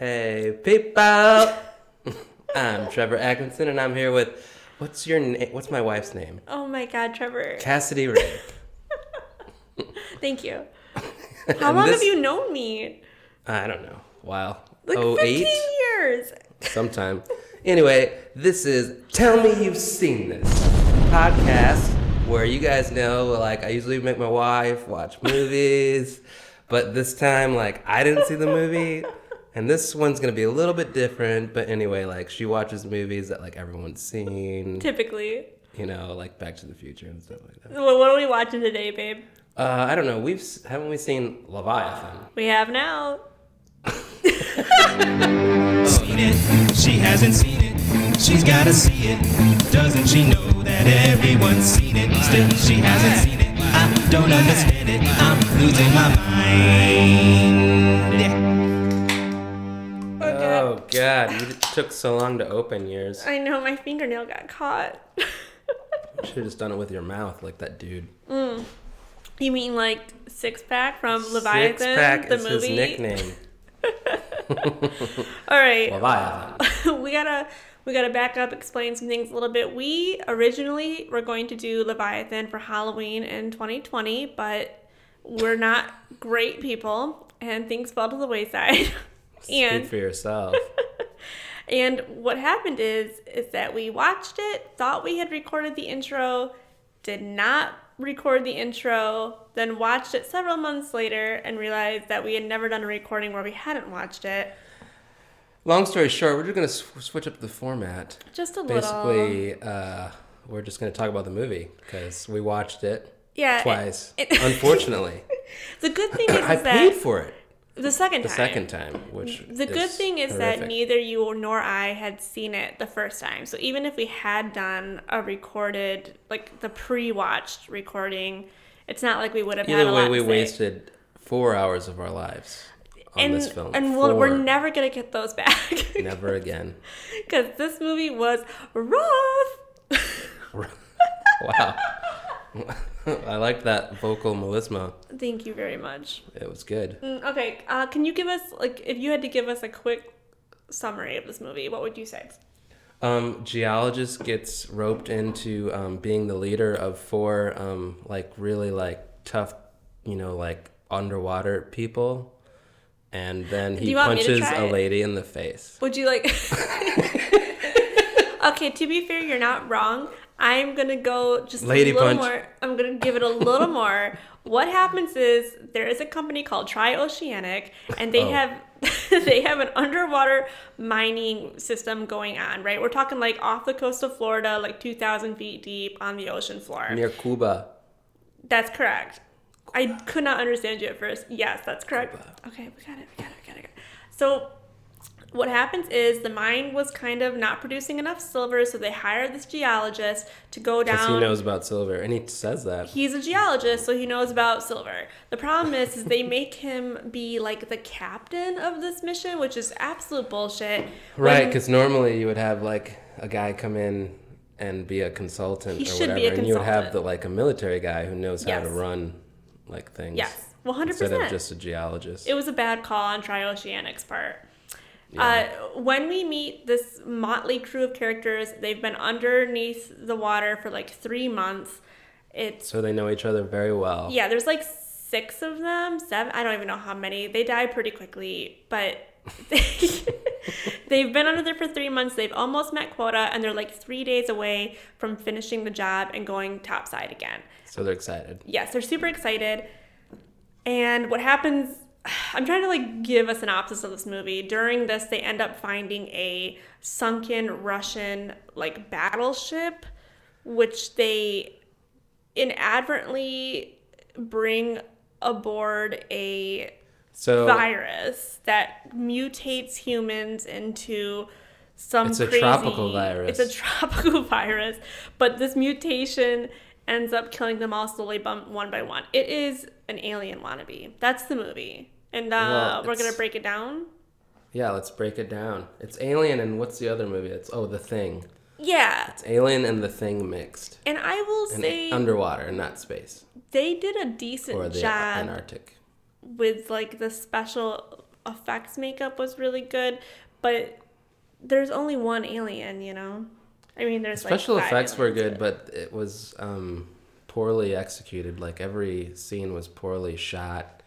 Hey, people! I'm Trevor Atkinson, and I'm here with what's your name? What's my wife's name? Oh my God, Trevor. Cassidy Ray. Thank you. How long this- have you known me? I don't know. Wow. Like oh 15 eight, years. sometime. Anyway, this is Tell Me You've Seen This podcast where you guys know, like, I usually make my wife watch movies, but this time, like, I didn't see the movie. And this one's gonna be a little bit different, but anyway, like she watches movies that like everyone's seen, Typically. you know, like Back to the Future and stuff like that. Well, what are we watching today, babe? Uh, I don't know. We've haven't we seen Leviathan? We have now. seen it. She hasn't seen it. She's gotta see it. Doesn't she know that everyone's seen it? Still, she hasn't seen it. I don't understand it. I'm losing my mind. Oh God, you took so long to open yours. I know my fingernail got caught. Should have just done it with your mouth, like that dude. Mm. you mean like six pack from Leviathan, Six pack the is movie? his nickname. All right. Leviathan. we gotta we gotta back up, explain some things a little bit. We originally were going to do Leviathan for Halloween in 2020, but we're not great people, and things fell to the wayside. Speak and for yourself. and what happened is is that we watched it, thought we had recorded the intro, did not record the intro, then watched it several months later and realized that we had never done a recording where we hadn't watched it. Long story short, we're just gonna sw- switch up the format. Just a little. Basically, uh, we're just gonna talk about the movie because we watched it Yeah, twice. it- it- unfortunately, The good thing is, I is paid for it the second the time. second time, which The good thing is that neither you nor I had seen it the first time. So even if we had done a recorded, like the pre-watched recording, it's not like we would have had Either a way, we wasted four hours of our lives on and this film. and we'll, we're never gonna get those back never again. because this movie was rough. wow. I liked that vocal melisma. Thank you very much. It was good. Mm, Okay, uh, can you give us like if you had to give us a quick summary of this movie, what would you say? Um, geologist gets roped into um, being the leader of four um, like really like tough, you know, like underwater people, and then he you want me to punches a it? lady in the face. Would you like? okay, to be fair, you're not wrong. I'm gonna go just Lady a little punch. more. I'm gonna give it a little more. What happens is there is a company called Trioceanic, and they Oh. have they have an underwater mining system going on. Right, we're talking like off the coast of Florida, like 2,000 feet deep on the ocean floor. Near Cuba. That's correct. I could not understand you at first. Yes, that's correct. Okay, we got it. We got it. We got it. We got it. So, what happens is the mine was kind of not producing enough silver, so they hired this geologist to go Because down. he knows about silver, and he says that. He's a geologist, so he knows about silver. The problem is, is they make him be like the captain of this mission, which is absolute bullshit. Right, because normally you would have like a guy come in and be a consultant He or should whatever, be a and you would have the like a military guy who knows how to run like things. Yes, 100%. Instead of just a geologist. it was a bad call on Trioceanic's part. Uh, when we meet this motley crew of characters, they've been underneath the water for like three months. It's so they know each other very well. yeah, there's like six of them, seven. I don't even know how many. They die pretty quickly, but they, they've been under there for three months. They've almost met quota, and they're like three days away from finishing the job and going topside again So they're excited. yes, they're super excited. And what happens, I'm trying to like give a synopsis of this movie. During this, they end up finding a sunken Russian like battleship, which they inadvertently bring aboard a So virus that mutates humans into some It's a tropical virus. It's a tropical virus, but this mutation ends up killing them all slowly, one by one. It is an alien wannabe. That's the movie, and uh, Well, we're gonna break it down. yeah, let's break it down. It's Alien and what's the other movie? It's oh The Thing. Yeah, It's Alien and The Thing mixed. and I will And say underwater, and not space they did a decent or the job Antarctic. with like the special effects makeup was really good, but there's only one alien, you know. I mean, there's Special like effects were good, but it was um, poorly executed. Like every scene was poorly shot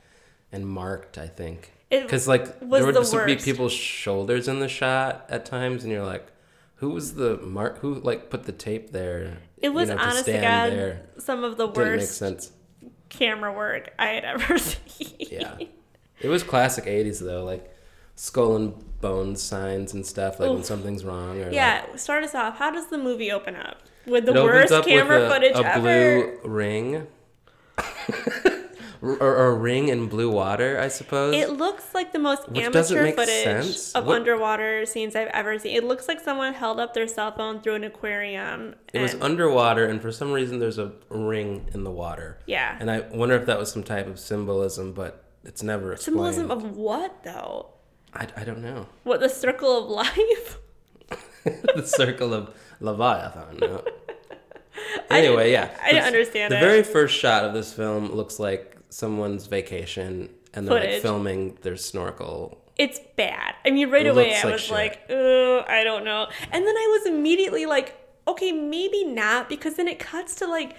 and marked. I think because like there would the just be people's shoulders in the shot at times, and you're like, who was the mark? Who like put the tape there? It was you know, honest to God there? some of the Didn't make worst sense. camera work I had ever seen. Yeah, it was classic '80s though, like skull and bones signs and stuff. Like when something's wrong or like, Yeah, start us off. How does the movie open up? With the worst camera a, footage a ever. blue ring. or, a ring in blue water, I suppose. It looks like the most Which amateur footage sense. of What- underwater scenes I've ever seen. It looks like someone held up their cell phone through an aquarium. It was underwater, and for some reason, there's a ring in the water. Yeah. And I wonder if that was some type of symbolism, but it's never explained. Symbolism of what, though? I, I don't know. What, the circle of life? the circle of Leviathan. no. I Anyway, yeah. I didn't understand The it. very first shot of this film looks like someone's vacation, and they're like filming their snorkel. It's bad. I mean, right It away I like was shit. like, oh, I don't know. And then I was immediately like, okay, maybe not, because then it cuts to like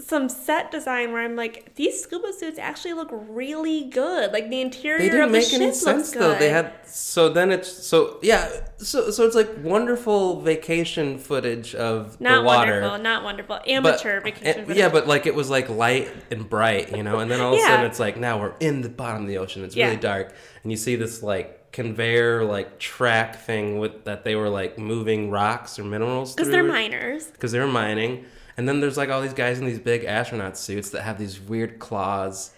some set design where I'm like, these scuba suits actually look really good. Like the interior They didn't of the make ship any sense good. though. They had so then it's so yeah so so it's like wonderful vacation footage of not the water. wonderful, not wonderful, but- amateur eh, vacation. and- footage. yeah, but like it was like light and bright, you know, and then all of a sudden it's like now we're in the bottom of the ocean. It's really dark, and you see this like conveyor like track thing with that they were like moving rocks or minerals because they're miners. because they're mining. And then there's like all these guys in these big astronaut suits that have these weird claws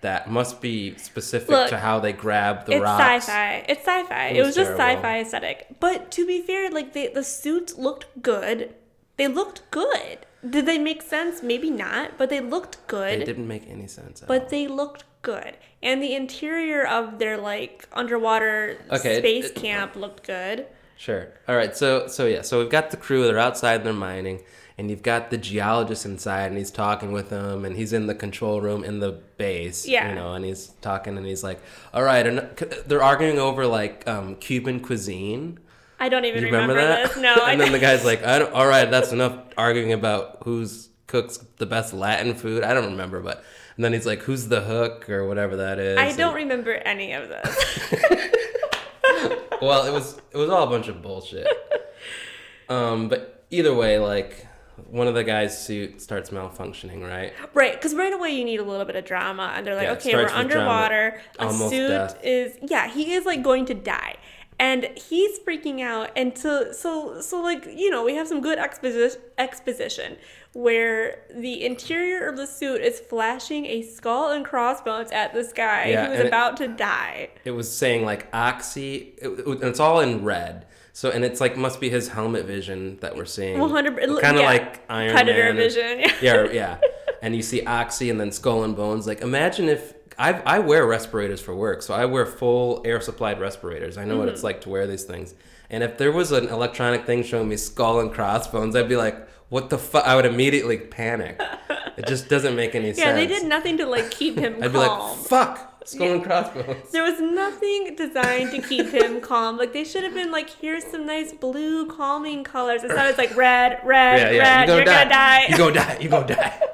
that must be specific Look, to how they grab the rocks. it's rocks. sci-fi. It's sci-fi. It It was, was just terrible. sci-fi aesthetic. But to be fair, like they, the suits looked good. They looked good. Did they make sense? Maybe not, but they looked good. They didn't make any sense. At but all. they looked good. And the interior of their like underwater Okay, it- space it- camp looked good. Sure. All right. So so yeah. So we've got the crew. They're outside. and They're mining, and you've got the geologist inside, and he's talking with them, and he's in the control room in the base. Yeah. You know, and he's talking, and he's like, "All right." And they're arguing over like um, Cuban cuisine. I don't even You remember, that? this. No, I and then the guy's like, I don't, "All right, that's enough arguing about who's cooks the best Latin food." I don't remember, but and then he's like, "Who's the hook?" or whatever that is. I don't remember any of this. well, it was it was all a bunch of bullshit. um, but either way, like one of the guys' suit starts malfunctioning, right? Right, because right away you need a little bit of drama, and they're like, Yeah, okay, we're underwater. A suit death. is yeah, he is like going to die, and he's freaking out. And so so so like you know we have some good exposition exposition where the interior of the suit is flashing a skull and crossbones at this guy Yeah, who is and it- about to die. It was saying like oxy, it, it's all in red. So and it's like must be his helmet vision that we're seeing. 100 it kind of yeah, like Iron Predator Man. vision. Yeah. yeah, yeah. And you see oxy and then skull and bones. Like imagine if I I wear respirators for work, so I wear full air supplied respirators. I know what Mm-hmm. it's like to wear these things. And if there was an electronic thing showing me skull and crossbones, I'd be like, "What the fuck?" I would immediately panic. It just doesn't make any sense. Yeah, they did nothing to like keep him I'd calm. be like, "Fuck, skull and crossbones." There was nothing designed to keep him calm. Like they should have been like, here's some nice blue calming colors. Instead, it's like red, red, Yeah, yeah. red. you You're gonna die. You're gonna die. You're gonna die.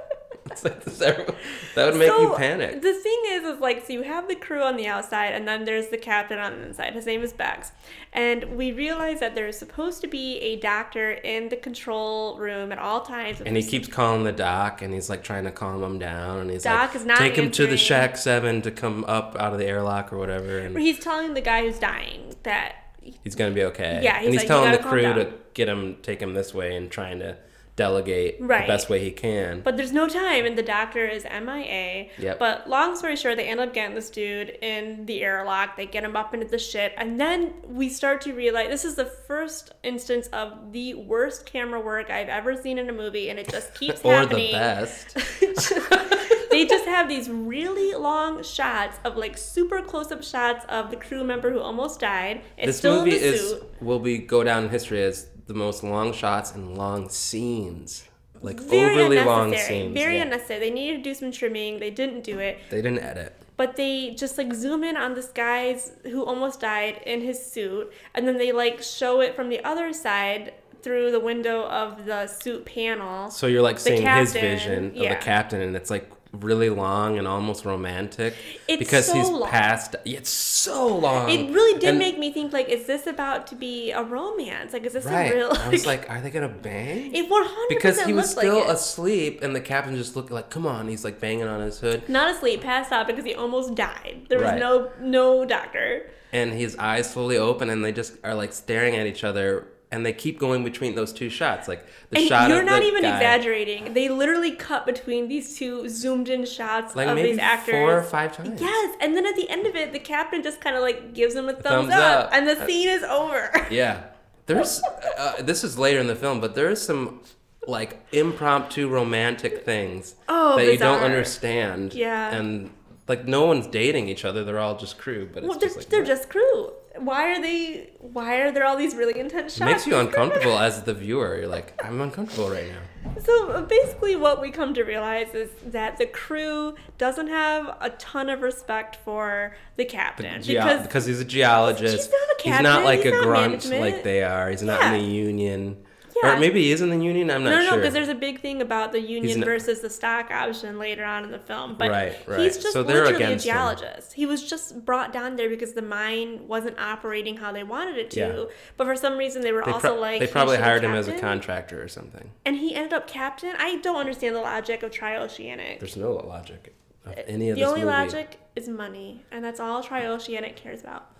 It's like this, everyone- that would make you panic. The thing is, is like, so you have the crew on the outside, and then there's the captain on the inside. His name is Bex, and we realize that there's supposed to be a doctor in the control room at all times. And he keeps calling the doc, and he's like trying to calm him down, and he's Doc like, is not take him to the. Shack Seven to come up out of the airlock or whatever, and He's telling the guy who's dying that he's gonna be okay. Yeah, he's and he's like, telling the crew to get him, take him this way, and trying to delegate Right. the best way he can. But there's no time, and the doctor is MIA. Yep. But long story short, they end up getting this dude in the airlock. They get him up into the ship, and then we start to realize this is the first instance of the worst camera work I've ever seen in a movie, and it just keeps or happening. the best. they just have these really long shots of like super close-up shots of the crew member who almost died. It's this movie is will be go down in history as the most long shots and long scenes, like Very overly long scenes. Very yeah. unnecessary. They needed to do some trimming. They didn't do it. They didn't edit. but they just like zoom in on this guy's who almost died in his suit, and then they like show it from the other side through the window of the suit panel. So you're like The seeing his captain, vision of the captain, and it's like really long and almost romantic It's because so he's long. past. It's so long. It really did And- make me think like, is this about to be a romance? Like, is this right. a real? I was like, are they gonna bang? it one hundred because he was still like asleep, and the captain just looked like, "Come on!" He's like banging on his hood, not asleep, passed out because he almost died. There was Right. no no doctor. and his eyes slowly open, and they just are like staring at each other, and they keep going between those two shots, like the And shot you're not even guy, exaggerating. They literally cut between these two zoomed in shots like of these actors. four or five times. Yes, and then at the end of it, the captain just kind of like gives them a thumbs, thumbs up, up. and the scene is over. Yeah. There's uh, this is later in the film, but there is some like impromptu romantic things Oh, that you don't understand. Yeah. And like no one's dating each other; they're all just crew. But it's well, they're, just like they're what? just crew. Why are they? Why are there all these really intense It shots? makes you uncomfortable as the viewer. You're like, I'm uncomfortable right now. So uh, basically, what we come to realize is that the crew doesn't have a ton of respect for the captain Geo- because because he's a geologist. he's not a captain. He's not like he's a not grunt management. like they are. He's not in the union. Yeah. Or maybe he is in the union. I'm not no, no, no, sure. because there's a big thing about the union not- versus the stock option later on in the film. But Right, right. he's just So they're literally a against him. geologist. He was just brought down there because the mine wasn't operating how they wanted it to. Yeah. But for some reason, they were they, also pro- like they probably hired him as a contractor or something. and he ended up captain. I don't understand the logic of Trioceanic. There's no logic of uh, any of the only movie. logic is money, and that's all Trioceanic cares about.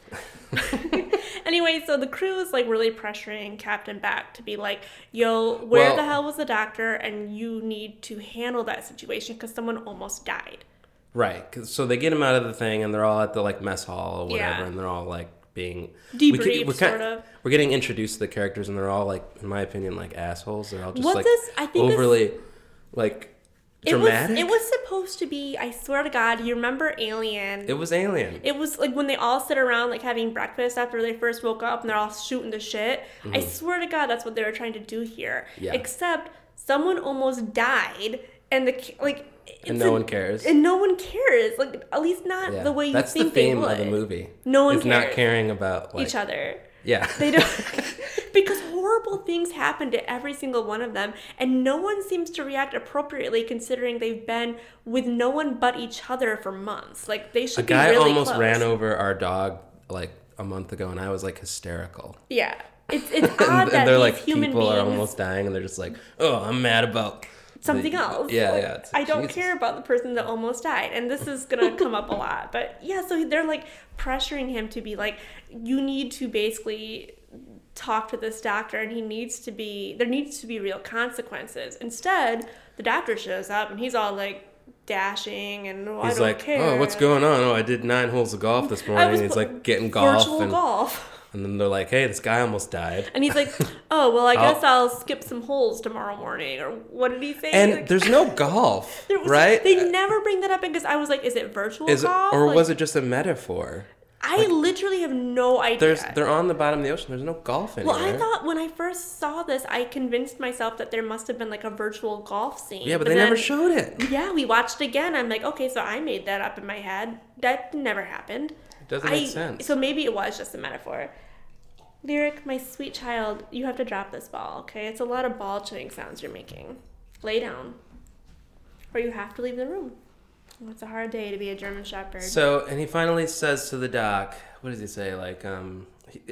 anyway, so the crew is like really pressuring Captain Beck to be like, "Yo, where Well- the hell was the doctor? And you need to handle that situation because someone almost died." Right. So they get him out of the thing, and they're all at the like mess hall or whatever, Yeah. and they're all like being Debriefed, we're sort of. We're getting introduced to the characters, and they're all like, in my opinion, like assholes. They're all just What like this- I think this- overly like It was it was supposed to be. I swear to God, you remember Alien? It was Alien. It was like when they all sit around like having breakfast after they first woke up and they're all shooting the shit. I swear to God, that's what they were trying to do here. Mm-hmm. Yeah. Except someone almost died and the like. And no a- one cares. And no one cares. Like at least not yeah. the way you That's think the theme they would. of the movie. No one is not caring about like, Each other. Yeah. They don't because horrible things happen to every single one of them and no one seems to react appropriately considering they've been with no one but each other for months. Like they should be really close. A guy really almost close. ran over our dog like a month ago, and I was like hysterical. Yeah. It's it's odd and that they're these like human people beings are almost dying, and they're just like, "Oh, I'm mad about something else. Yeah, Like, yeah. I don't Jesus. care about the person that almost died. And this is going to come up a lot. But yeah, so they're like pressuring him to be like, you need to basically talk to this doctor and he needs to be, there needs to be real consequences. Instead, the doctor shows up and he's all like dashing and oh, I He's don't like, oh, care. "Oh, what's going on? Oh, I did nine holes of golf this morning." And he's like getting golf, Virtual and, golf. and then they're like, "Hey, this guy almost died." And he's like, oh, well, I guess I'll skip some holes tomorrow morning. Or what did he say? And Like- there's no golf, There was- right? They never bring that up because I was like, is it virtual Is it, golf? or Like, was it just a metaphor? I literally have no idea. There's they're on the bottom of the ocean. There's no golf anywhere. well, I thought when I first saw this, I convinced myself that there must have been like a virtual golf scene. yeah, but, they never showed it. Yeah, we watched again. I'm like, okay, so I made that up in my head. That never happened. It doesn't I, make sense. So maybe it was just a metaphor. Lyric, my sweet child, you have to drop this ball, okay? It's a lot of ball chewing sounds you're making. Lay down. Or you have to leave the room. It's a hard day to be a German Shepherd. So, and he finally says to the doc, what does he say? Like, um,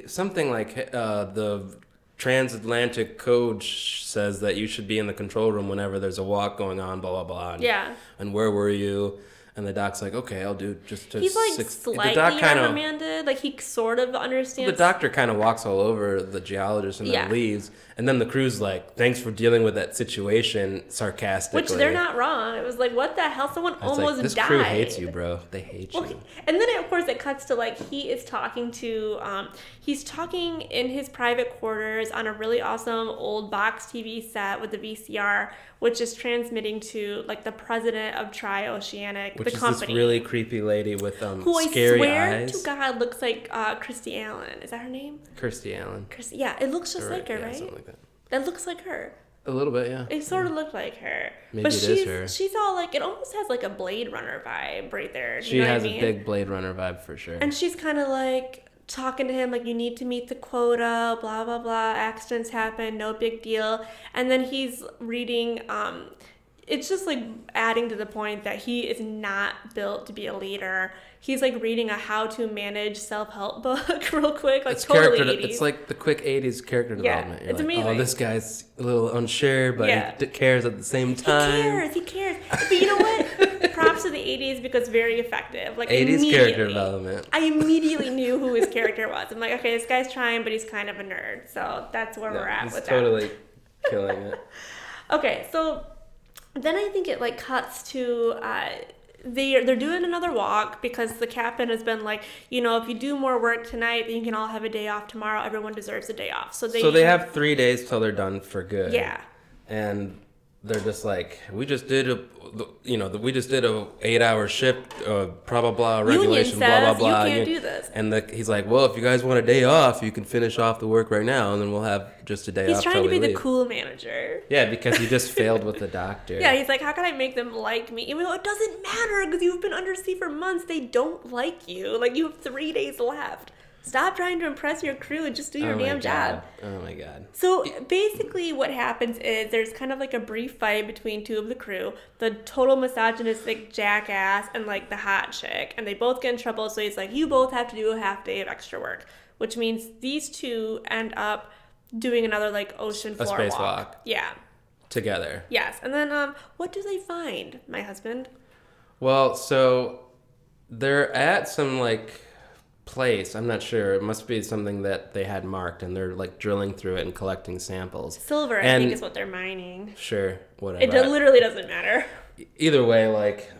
something like uh, the transatlantic code says that you should be in the control room whenever there's a walk going on, blah blah blah. And, yeah. And where were you? And the doc's like, okay, I'll do just to He's like six. slightly the doc kind of reprimanded. Like he sort of understands. the doctor kind of walks all over the geologist and then Yeah. leaves. And then the crew's like, thanks for dealing with that situation sarcastically. Which they're not wrong. It was like, what the hell? Someone almost like, this died. crew hates you, bro. They hate Well, you. and then of course it cuts to like he is talking to um, he's talking in his private quarters on a really awesome old box TV set with the VCR, which is transmitting to like the president of Trioceanic, Which the is company. this really creepy lady with um, who I swear eyes. to God looks like uh, Christy Allen. Is that her name? Kirstie Allen. Kirsty. Yeah, it looks just Or- like her, yeah, right? Something like that. That looks like her. A little bit, yeah. It sort of looked like her. Maybe but it is she's her. she's all like it almost has like a Blade Runner vibe right there. She know has what I mean? a big Blade Runner vibe for sure. And she's kind of like talking to him like you need to meet the quota, blah blah blah. Accidents happen, no big deal. And then he's reading um it's just like adding to the point that he is not built to be a leader. He's like reading a how to manage self-help book real quick, like it's totally character. 80s. It's like the quick '80s character Yeah, development. You're it's like, Oh, this guy's a little unsure, but Yeah. he d- cares at the same time he cares, he cares. But you know what? Props to the 80s because very effective. Like 80s character development. I immediately knew who his character was. I'm like, okay, this guy's trying, but he's kind of a nerd. So that's where we're at he's with totally killing it. Okay, so then I think it like cuts to uh, they they're doing another walk because the captain has been like, you know, if you do more work tonight, then you can all have a day off tomorrow. Everyone deserves a day off. So they so they have three days till they're done for good. yeah. and they're just like, we just did a, you know, we just did a eight hour shift, uh, blah blah blah regulation, blah blah says you blah. can't do this. And the, he's like, well, if you guys want a day off, you can finish off the work right now, and then we'll have just a day He's off. He's trying to be we the cool manager. Yeah, because he just failed with the doctor. Yeah, he's like, how can I make them like me? Even though it doesn't matter because you've been undersea for months, they don't like you. Like you have three days left. Stop trying to impress your crew and just do your oh damn job. Oh my god. So basically, what happens is there's kind of like a brief fight between two of the crew the total misogynistic jackass and like the hot chick. And they both get in trouble. So he's like, you both have to do a half day of extra work, which means these two end up doing another like ocean floor spacewalk. walk. Yeah. Together. Yes. And then um, what do they find, my husband? Well, so they're at some like place. I'm not sure. It must be something that they had marked, and they're like drilling through it and collecting samples. Silver, I think, is what they're mining. Sure, whatever. It do- literally doesn't matter. Either way, like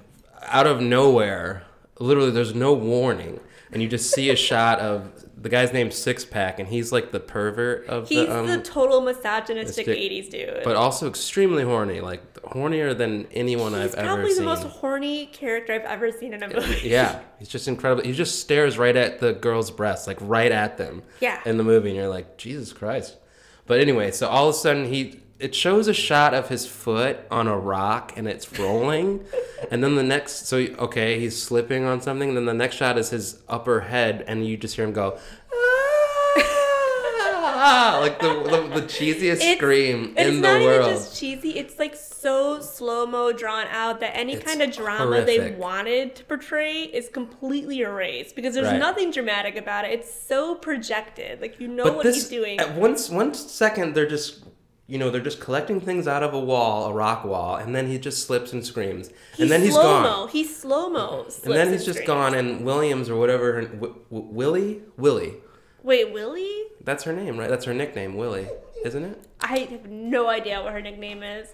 out of nowhere, literally, there's no warning, and you just see a shot of the guy's named Six Pack, and he's like the pervert of He's the um, the total misogynistic 80s dude. but also extremely horny, like hornier than anyone He's I've ever seen. probably the most horny character I've ever seen in a movie. Yeah, he's just incredible. He just stares right at the girl's breasts, like right at them. Yeah. In the movie, and you're like, Jesus Christ. But anyway, so all of a sudden he it shows a shot of his foot on a rock and it's rolling, and then the next so okay he's slipping on something. And then the next shot is his upper head, and you just hear him go. "Ah," like the, the, the cheesiest It's- scream It's in the world. even just cheesy. It's like so slow mo drawn out that any It's kind of drama they wanted to portray is completely erased because there's Right. nothing dramatic about it. It's so projected. Like you know but what this he's doing. at one one second they're just you know they're just collecting things out of a wall a rock wall and then he just slips and screams and then he's slow-mo. gone He's slow mo. and then he's just gone and williams or whatever her, w- w- willie willie Wait, Willie? that's her name right that's her nickname willie isn't it I have no idea what her nickname is.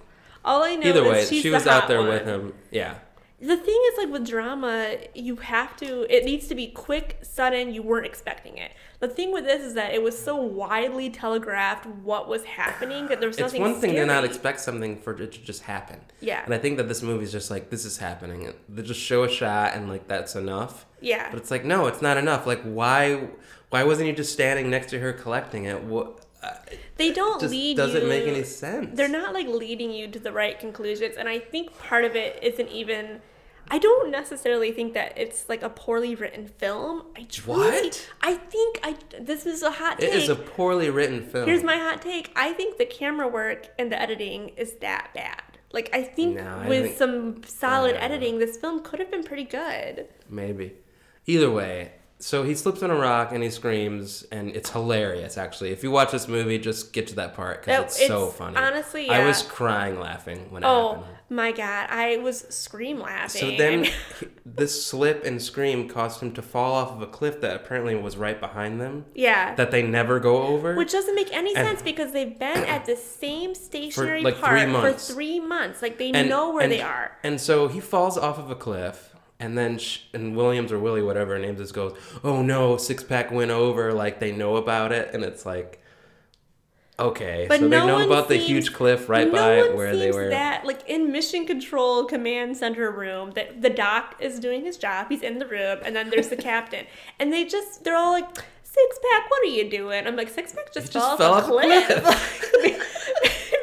All I know either is way she's she was out there one. with him yeah The thing is, like with drama, you have to. It needs to be quick, sudden. You weren't expecting it. The thing with this is that it was so widely telegraphed what was happening that there was nothing it's one thing to not expect something for it to just happen Yeah. and i think that this movie is just like this is happening they just show a shot and like that's enough Yeah. But it's like, no, it's not enough. Like, why, why wasn't he just standing next to her collecting it? What? uh, They don't Just lead doesn't you. make any sense. They're not like leading you to the right conclusions, and I think part of it isn't even. I don't necessarily think that it's like a poorly written film. I truly, What? I think I. This is a hot It take. is a poorly written film. Here's my hot take. I think the camera work and the editing is that bad. Like I think No, I with think- some solid editing, this film could have been pretty good. maybe. Either way, so he slips on a rock and he screams, and it's hilarious. Actually, if you watch this movie, just get to that part because That- oh, it's, so funny. honestly, yeah. I was crying laughing when it Oh my god, I was scream laughing. So then, this slip and scream caused him to fall off of a cliff that apparently was right behind them. yeah, That they never go over. which doesn't make any And- sense because they've been at the same stationary like, park months. for three months. Like they and, know where and- they are. And so he falls off of a cliff, and then sh- and Williams or Willie, whatever her name is, goes, "Oh no, six pack went over." Like they know about it, and it's like, okay, But so they no know one about the huge cliff right no by one where they seems were. that like in mission control command center room that the doc is doing his job he's in the room and then there's the captain and they just they're all like six pack what are you doing i'm like six pack just, just fell, off a cliff, maybe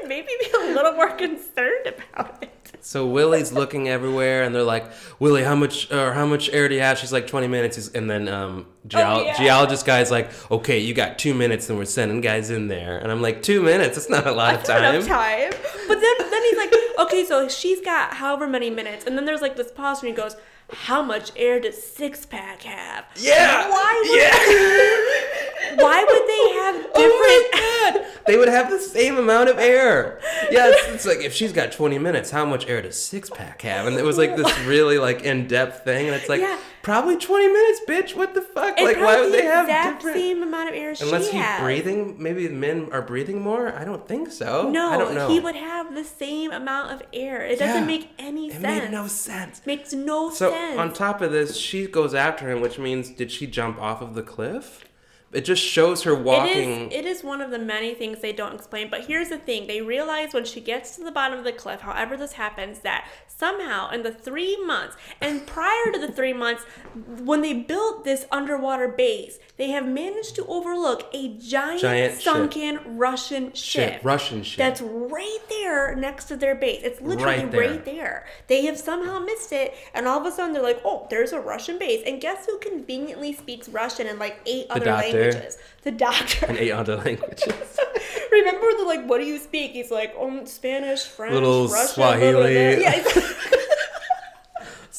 maybe be a little more concerned about it. So Willie's looking everywhere, and they're like, "Willie, how much or how much air do you have?" She's like, "20 minutes." He's- And then um, geol- Oh, yeah. geologist guy's like, "Okay, you got two minutes, and we're sending guys in there." And I'm like, two minutes? That's not a lot of That's not time." enough time. But then, then he's like, okay, so she's got however many minutes, and then there's like this pause and he goes, "How much air does six pack have?" Yeah. Why would Yeah. Why would they have different? Oh my god! They would have the same amount of air. Yeah, it's, it's like if she's got 20 minutes, how much air does six pack have? And it was like this really like in depth thing, and it's like Yeah. Probably 20 minutes, bitch. What the fuck? It's like why would they have exact different? same amount of air Unless she he's breathing, maybe men are breathing more. I don't think so. No, I don't know. he would have the same amount of air. It doesn't Yeah. make any It sense. made no sense. Makes no So sense. So on top of this, she goes after him, which means did she jump off of the cliff? It just shows her walking. is, it is one of the many things they don't explain. But here's the thing they realize when she gets to the bottom of the cliff, however this happens, that somehow in the three months, and prior to the three months, when they built this underwater base, they have managed to overlook a giant, Giant ship. sunken Russian ship. Ship, Russian ship. That's right there next to their base. It's literally Right right there. there. They have somehow missed it, and all of a sudden they're like, "Oh, there's a Russian base." And guess who conveniently speaks Russian and like eight other doctor. languages? The doctor. in eight other languages. Remember the like, what do you speak? He's like, um, Spanish, French, Little Russian, blah, blah, blah, blah." Swahili. Yeah. it's-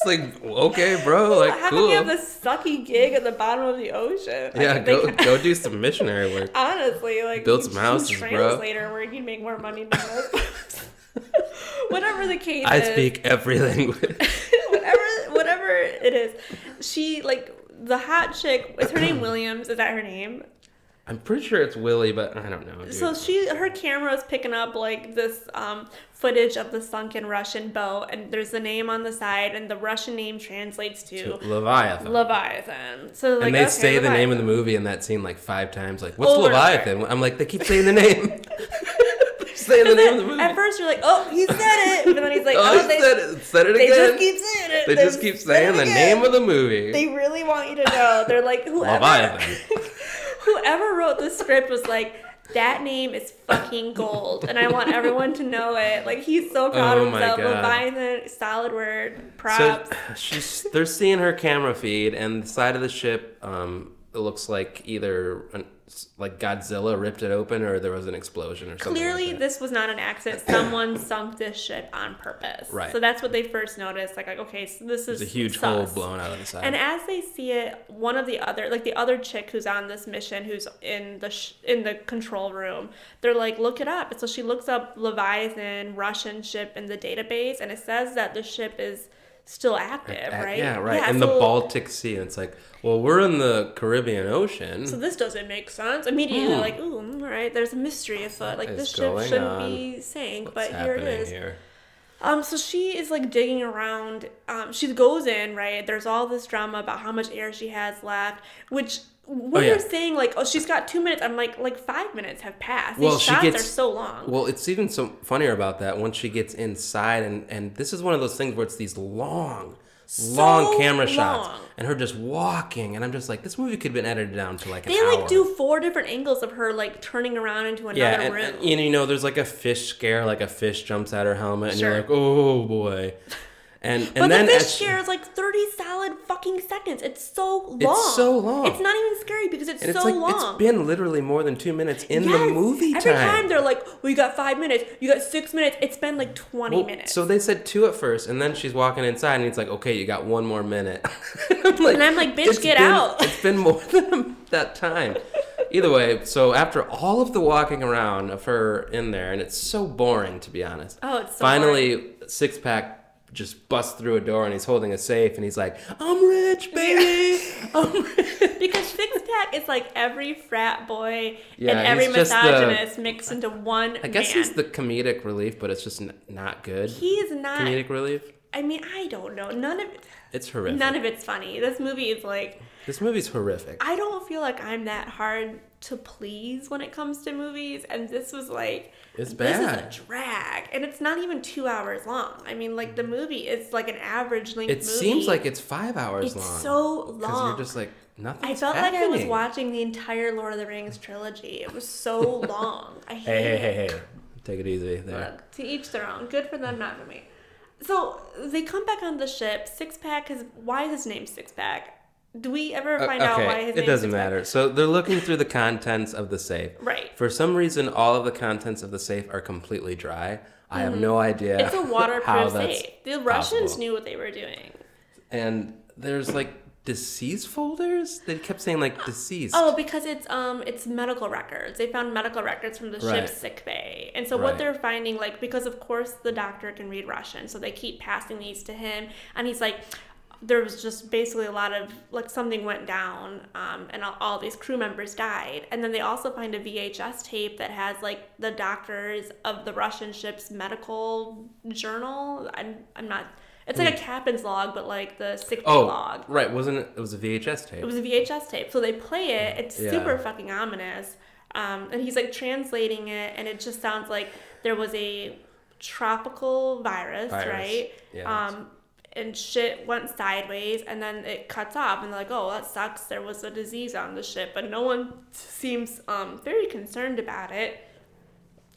like okay, bro, like How cool. come you have this sucky gig at the bottom of the ocean? I yeah, think- go go do some missionary work. Honestly, like Build some houses, bro. translator where you'd make more money than this. Whatever the case I is. speak every language. whatever whatever it is she like the hot chick is her name williams is that her name I'm pretty sure it's Willie, but I don't know. Dude. so she her camera is picking up like this um footage of the sunken russian boat and there's the name on the side and the russian name translates to Leviathan. leviathan so like and they okay, say the name of the movie in that scene like five times. Like, what's Leviathan? I'm like, they keep saying the name. Saying the name of the movie. at first you're like oh he said it but then he's like oh, oh, he they, said it. Said it again. they just keep saying it they just keep saying the name of the movie. they really want you to know they're like whoever Leviathan. Whoever wrote the script was like, that name is fucking gold, and I want everyone to know it. Like he's so proud Oh of himself. God. Leviathan, solid word, props. So she's they're seeing her camera feed, and the side of the ship um, it looks like either an, like Godzilla ripped it open, or there was an explosion or something. like Clearly, that. this was not an accident. Someone sunk this ship on purpose. Right. So that's what they first noticed. Like, like okay, so this is a huge sus. hole blown out of the side. And as they see it, one of the other, like the other chick who's on this mission, who's in the sh- in the control room, they're like, look it up. And so she looks up Leviathan Russian ship in the database, and it says that the ship is still active, right? Yeah, right. in the Baltic Sea, and it's like, well, we're in the Caribbean Ocean. So this doesn't make sense. Immediately, Hmm. like, ooh, all right, there's a mystery afoot. Like this ship shouldn't on? be sank, What's but here it is. here? Um, so she is like digging around. Um, she goes in, right? There's all this drama about how much air she has left, which when Oh, yeah. you're saying like, oh, she's got two minutes, I'm like, like five minutes have passed. These Well, she shots gets- are so long. Well, it's even so funnier about that once she gets inside, and and this is one of those things where it's these long, long camera shots, and her just walking, and I'm just like, this movie could have been edited down to like an they hour. like do four different angles of her like turning around into another yeah, and, room. and, you know, there's like a fish scare, like a fish jumps out her helmet, and Sure. you're like, oh boy, and and but then the fish scare is like 30 solid fucking seconds. It's so long. It's so long. It's not even scary because it's and so it's like long. it's been literally more than two minutes in the Yes. movie Every time. time they're like, "Well, you got five minutes. You got six minutes." It's been like twenty Well, minutes. So they said two at first, and then she's walking inside, and he's like, "Okay, you got one more minute." I'm like, And I'm like, "Bitch, get been- out." It's been more than that time. Either way, so after all of the walking around of her in there, and it's so boring to be honest. Oh, it's so finally six pack just busts through a door, and he's holding a safe, and he's like, "I'm rich, baby. I'm rich." because Six Pack is like every frat boy Yeah, and every just the- misogynist mixed into one I guess man. he's the comedic relief, but it's just n- not good. he is not. comedic relief. I mean, I don't know. None of it, It's horrific. none of it's funny. This movie is like this movie's horrific. I don't feel like I'm that hard to please when it comes to movies, and this was like It's This bad. is a drag, and it's not even two hours long. I mean, like the mm-hmm. movie is like an average length. It movie. seems like it's five hours It's long. It's so long. you're just like nothing. I felt like I was watching the entire Lord of the Rings trilogy. It was so long. I hate Hey, hey, hey, hey! Take it easy there. Look, to each their own. Good for them, not for me. So they come back on the ship. Six Pack is why is his name Six Pack? Do we ever Uh, find out why his it doesn't matter. So they're looking through the contents of the safe. Right. For some reason, all of the contents of the safe are completely dry. I have no idea. Mm-hmm. It's a waterproof safe. The Russians possible. knew what they were doing. And there's like deceased folders. They kept saying like deceased. Oh, because it's um it's medical records. They found medical records from the Right. ship's sick bay. And so Right. what they're finding like because of course the doctor can read Russian, so they keep passing these to him and he's like there was just basically a lot of like something went down um, and all, all these crew members died and then they also find a vhs tape that has like the doctors of the russian ship's medical journal i'm, I'm not it's like a captain's log but like the sick Hmm. oh, log right. Wasn't it? It was a VHS tape. it was a VHS tape. So they play it. It's Yeah. super fucking ominous. Um, and he's like translating it, and it just sounds like there was a tropical virus, Virus. right? Yeah. Um, and shit went sideways, and then it cuts off, and they're like, "Oh, that sucks. There was a disease on the ship," but no one seems um, very concerned about it.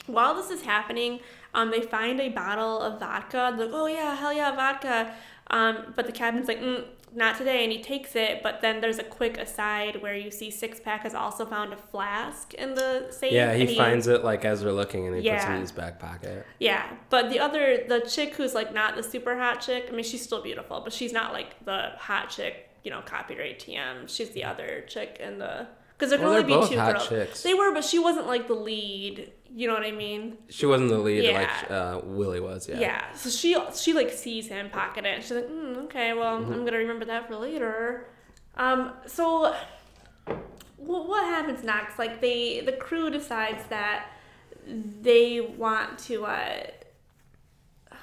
While this is happening, um, they find a bottle of vodka. They're like, "Oh yeah, hell yeah, vodka!" Um, but the captain's like, mm, "Not today," and he takes it. But then there's a quick aside where you see Six Pack has also found a flask in the safe. yeah, and he finds it like as they're looking, and he puts it in his back pocket. Yeah, but the other, the chick who's like not the super hot chick. I mean, she's still beautiful, but she's not like the hot chick. You know, copyright TM. She's the other chick in the. Because there can Well, only be two girls. chicks. They were, but she wasn't like the lead. You know what I mean? She wasn't the lead Yeah. like uh, Willie was. Yeah. Yeah. So she she like sees him pocket it. And she's like, mm, okay, well, Mm-hmm. I'm gonna remember that for later. Um. So, what what happens next? Like they the crew decides that they want to. uh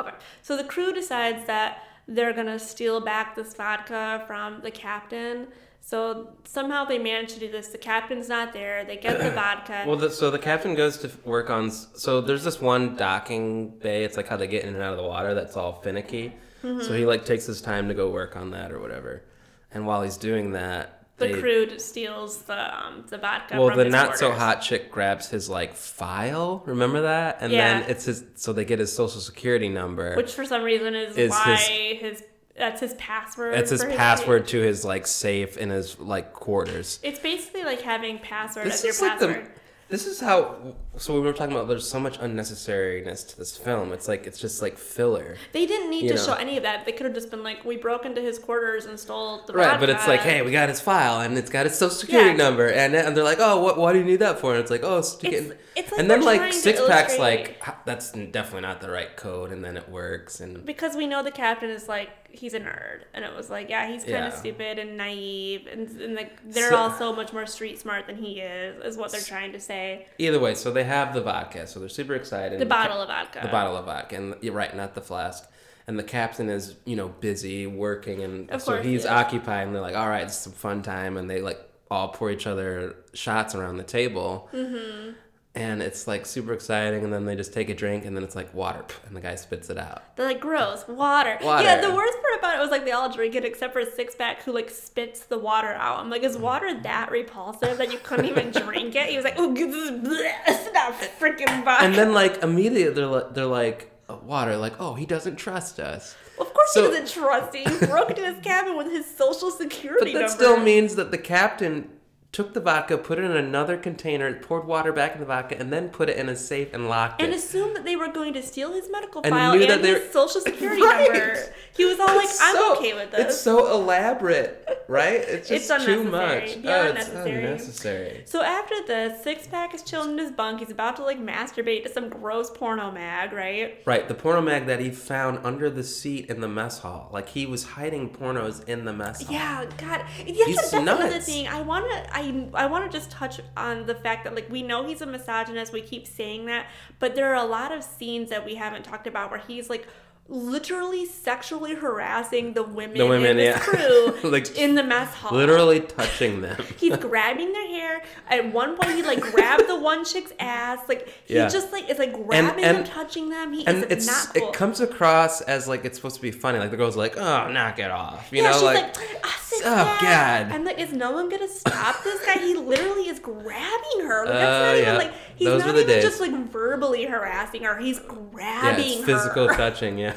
Okay. So the crew decides that they're gonna steal back this vodka from the captain. So somehow they manage to do this. The captain's not there. They get the vodka. Well, the, so the captain goes to work on. So there's this one docking bay. It's like how they get in and out of the water. That's all finicky. Mm-hmm. So he like takes his time to go work on that or whatever. And while he's doing that, the they, crew steals the um, the vodka. well, from the not so hot chick grabs his like file. Remember that? And Yeah. then it's his. So they get his social security number. which for some reason is, Is why his- his, that's his password. It's his password to his like safe in his like quarters. It's basically like having password This as your is like password. the. This is how. So we were talking about. There's so much unnecessariness to this film. It's like it's just like filler. They didn't need to know. show any of that. They could have just been like, we broke into his quarters and stole the Right, but it's like, hey, we got his file and it's got his social security Yeah. number, and, and they're like, oh, what? Why do you need that for? And it's like, oh, it's It's- it's like and then like six packs, like that's definitely not the right code, and then it works, and because we know the captain is like he's a nerd and it was like yeah he's kind Yeah. of stupid and naive and, and like they're So- all so much more street smart than he is is what they're trying to say either way, so they have the vodka, so they're super excited. the And ca- bottle of vodka the bottle of vodka, and you're right, not the flask. And the captain is, you know, busy working, and Of so course he he's is. occupied. And they're like, "All right, it's some fun time," and they like all pour each other shots around the table. Mm-hmm. And it's like super exciting, and then they just take a drink, and then it's like water, and the guy spits it out. They're like gross water. Water. Yeah, the worst part about it was like they all drink it except for Six Pack who like spits the water out. I'm like, is water that repulsive that you couldn't even drink it? He was like, oh, this is bleh, it's not freaking vodka. And then like immediately they're like, they're like "Uh, water, like oh he doesn't trust us. of course so- he doesn't trust you. He broke into his cabin with his social security. But that number. still means that the captain took the vodka, put it in another container, poured water back in the vodka, and then put it in a safe and locked and it. And assumed that they were going to steal his medical And file and his social security Right. number. He was all like, It's "I'm so- okay with this." It's so elaborate, right? It's It's just too much. beyond oh, it's necessary. unnecessary. So after this, Six Pack is chilling in his bunk. He's about to like masturbate to some gross porno mag, right? Right, the porno mag that he found under the seat in the mess hall. Like he was hiding pornos in the mess hall. Yeah, God, that's, He's that's another nuts. thing. I wanna, I, I wanna just touch on the fact that like we know he's a misogynist. We keep saying that, but there are a lot of scenes that we haven't talked about where he's like literally sexually harassing the women, The women, yeah. crew Like, in the mess hall. Literally touching them. He's grabbing their hair. At one point, he like grabbed the one chick's ass. Like he Yeah. just like is like grabbing and- them, touching them. He and is it's not cool. it comes across as like it's supposed to be funny. Like the girl's like, "Oh, knock it off," you yeah, know, like, like, "Ah, oh, back." God. I'm like, is no one gonna stop this guy? He literally is grabbing her. Like, that's Uh, not even yeah. like he's Those not were the even days. just like verbally harassing her. He's yeah, grabbing it's physical her. touching. Yeah.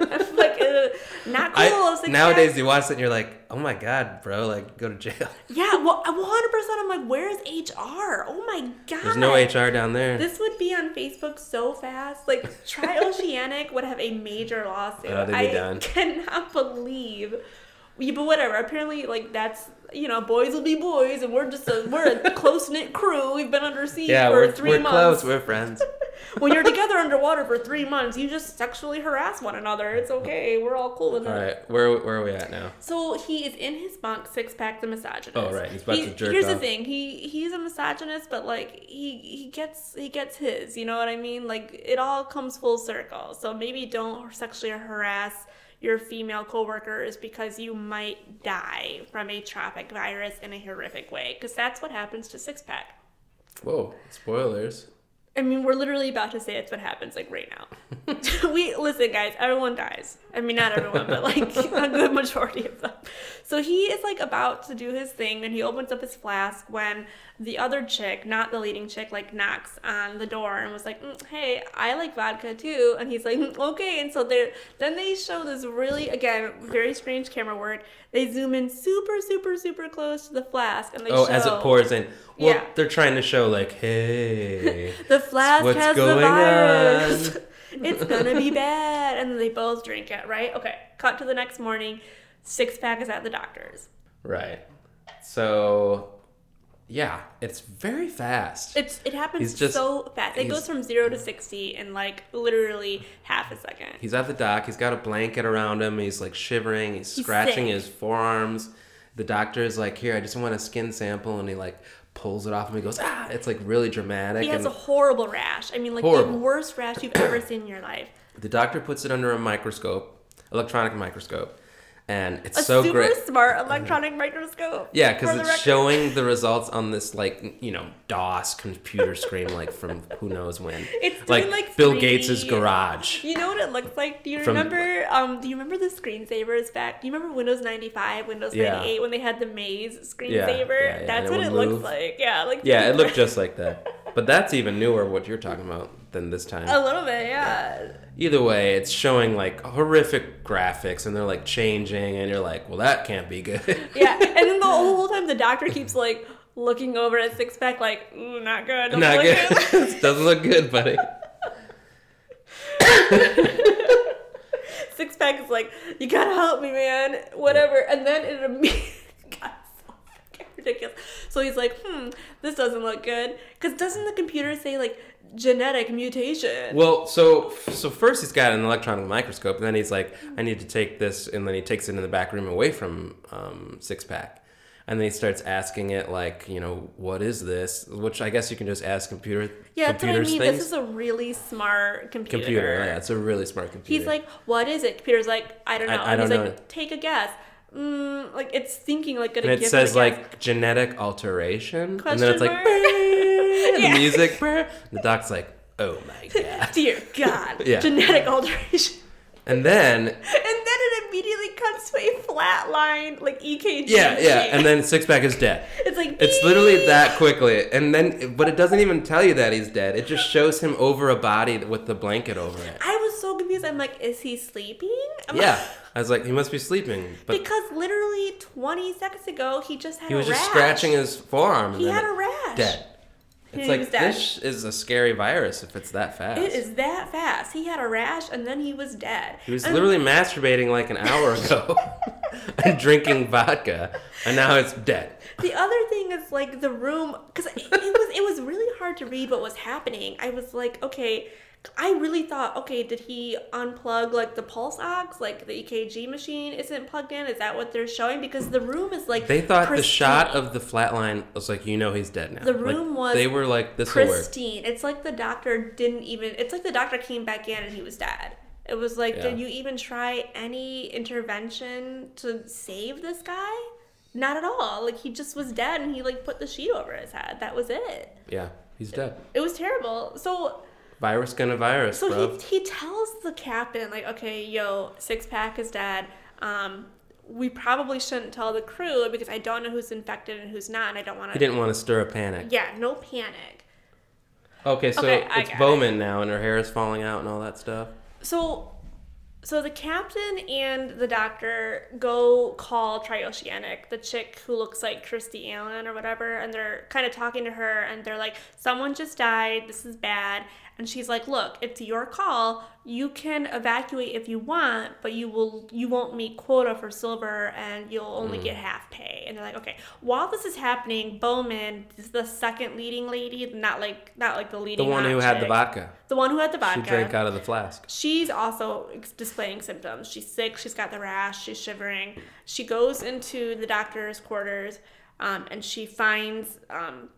like uh, not cool. I, Six nowadays, Pack. you watch it and you're like, oh my god, bro, like go to jail. Yeah, well, 100. percent I'm like, where's HR? Oh my god. There's no HR down there. This would be on Facebook so fast. Like, Tri Oceanic would have a major lawsuit. Oh, I done. cannot believe. Yeah, but whatever. Apparently, like that's you know, boys will be boys, and we're just a we're a close knit crew. We've been under siege yeah, for we're, 3 we're months. close. We're friends. when you're together underwater for three months, you just sexually harass one another. It's okay. We're all cool with All that. right, where where are we at now? So he is in his bunk, six pack, the misogynist. Oh, right, he's about He- to jerk Here's the thing: he he's a misogynist, but like he he gets he gets his. You know what I mean? Like it all comes full circle. So maybe don't sexually harass your female coworkers because you might die from a tropic virus in a horrific way. Because that's what happens to six pack. Whoa, spoilers. I mean, we're literally about to say it's what happens like right now. we listen, guys. Everyone dies. I mean, not everyone, but like a good majority of them. So he is like about to do his thing, and he opens up his flask when the other chick, not the leading chick, like knocks on the door and was like, "Mm, "Hey, I like vodka too." And he's like, "Mm, "Okay." And so they then they show this really again very strange camera work. They zoom in super, super, super close to the flask, and they Oh, show as it pours in. Well, Yeah. they're trying to show like, hey, The flask What's has the going virus. on? it's gonna be bad. And they both drink it, right? Okay. Cut to the next morning. Six pack is at the doctor's. right. So, yeah, it's very fast. It's it happens just- so fast. It goes from zero to sixty in like literally half a second. He's at the dock. He's got a blanket around him. He's like shivering. He's, He's scratching sick. his forearms. The doctor is like, "Here, I just want a skin sample," and he like pulls it off him. He goes, "Ah!" It's like really dramatic. He has a horrible rash. I mean, like Horrible. the worst rash you've ever seen in your life. the doctor puts it under a microscope, electronic microscope, and it's so great. A so super great. smart electronic microscope. Yeah, because it's record. showing the results on this like you know DOS computer screen like from who knows when. It's doing, like, like, Bill 3D. Gates's garage. You know what it looks like? Do you From- remember? Um, do you remember the screensavers back? Do you remember Windows ninety five, Windows Yeah. ninety eight when they had the maze screensaver? yeah, yeah, That's and what it it would looks like. Yeah, like Yeah, it looked just like that. But that's even newer what you're talking about than this time. a little bit. Yeah. Either way, it's showing like horrific graphics and they're like changing and you're like, well that can't be good. Yeah, and then the whole time the doctor keeps like looking over at six pack, like, ooh, not good. doesn't Not look good. Doesn't look good, buddy. Six pack is like, you gotta help me, man. Whatever. And then it immediately got so ridiculous. So he's like, hmm, this doesn't look good. Because doesn't the computer say like genetic mutation? Well, so so first he's got an electron microscope, and then he's like, I need to take this, and then he takes it in the back room away from um, Six Pack, and then he starts asking it like, you know, what is this? Which I guess you can just ask computer. yeah, that's what I mean. things. This is a really smart computer. computer. Yeah, it's a really smart computer. He's like, what is it? Computer's like, I don't know. I- I don't like, know. take a guess. Mm, like it's thinking like gonna and it says it a guess. like genetic alteration, Question and then it's like Yeah. the music. The doc's like, oh my god. dear God, Yeah. genetic alteration. And then And then it immediately cuts to a flat line, like EKG. yeah, yeah, and then Six Pack is dead. it's like It's literally that quickly, and then but it doesn't even tell you that he's dead. It just shows him over a body with the blanket over it. I was so confused. I'm like, is he sleeping? I'm Yeah, I was like, he must be sleeping, but because literally 20 seconds ago he just had he was just scratching his forearm. And He had a rash. Dead. He It's like was dead. this is a scary virus if it's that fast. It is that fast. He had a rash and then he was dead. He was And- literally masturbating like an hour ago and drinking vodka, and now it's dead. The other thing is like the room because it, it was it was really hard to read what was happening. I was like, okay, I really thought, okay, did he unplug like the pulse ox, like the EKG machine isn't plugged in? Is that what they're showing? Because the room is like They thought the shot of the flatline was like, you know, he's dead now. The Like, room was They were like, this pristine. It's like the doctor didn't even. It's like the doctor came back in and he was dead. It was like, Yeah. did you even try any intervention to save this guy? Not at all. Like he just was dead and he like put the sheet over his head. That was it. Yeah, he's dead. It was terrible. So Virus gonna virus, so bro. he he tells the captain like, okay, yo, six pack is dead. Um, we probably shouldn't tell the crew because I don't know who's infected and who's not, and I don't want to. He didn't want to stir a panic. Yeah, no panic. Okay, so Okay, it's it. Bowman now, and her hair is falling out and all that stuff. So, so the captain and the doctor go call Trioceanic, the chick who looks like Christy Allen or whatever, and they're kind of talking to her, and they're like, "Someone just died. This is bad." And she's like, "Look, it's your call. You can evacuate if you want, but you will you won't meet quota for silver, and you'll only get half pay." And they're like, "Okay." While this is happening, Bowman is the second leading lady, not like not like the leading. The one who had the vodka. The one who had the vodka. She drank out of the flask. She's also displaying symptoms. She's sick. She's got the rash. She's shivering. She goes into the doctor's quarters, um, and she finds um,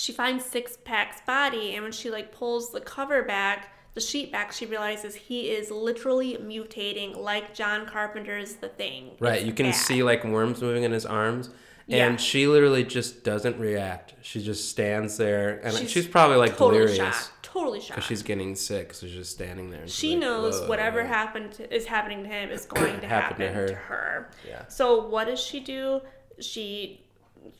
she finds Six Pack's body. And when she like pulls the cover back, the sheet back, she realizes he is literally mutating like John Carpenter's The Thing. Right, It's you can bad. see like worms moving in his arms, and Yeah. she literally just doesn't react. She just stands there, and she's, She's probably like totally delirious shocked. Totally shocked. because she's getting sick. So she's just standing there. And she like, knows whatever happened to, is happening to him is going to Happened happen to her. to her. Yeah. So what does she do? She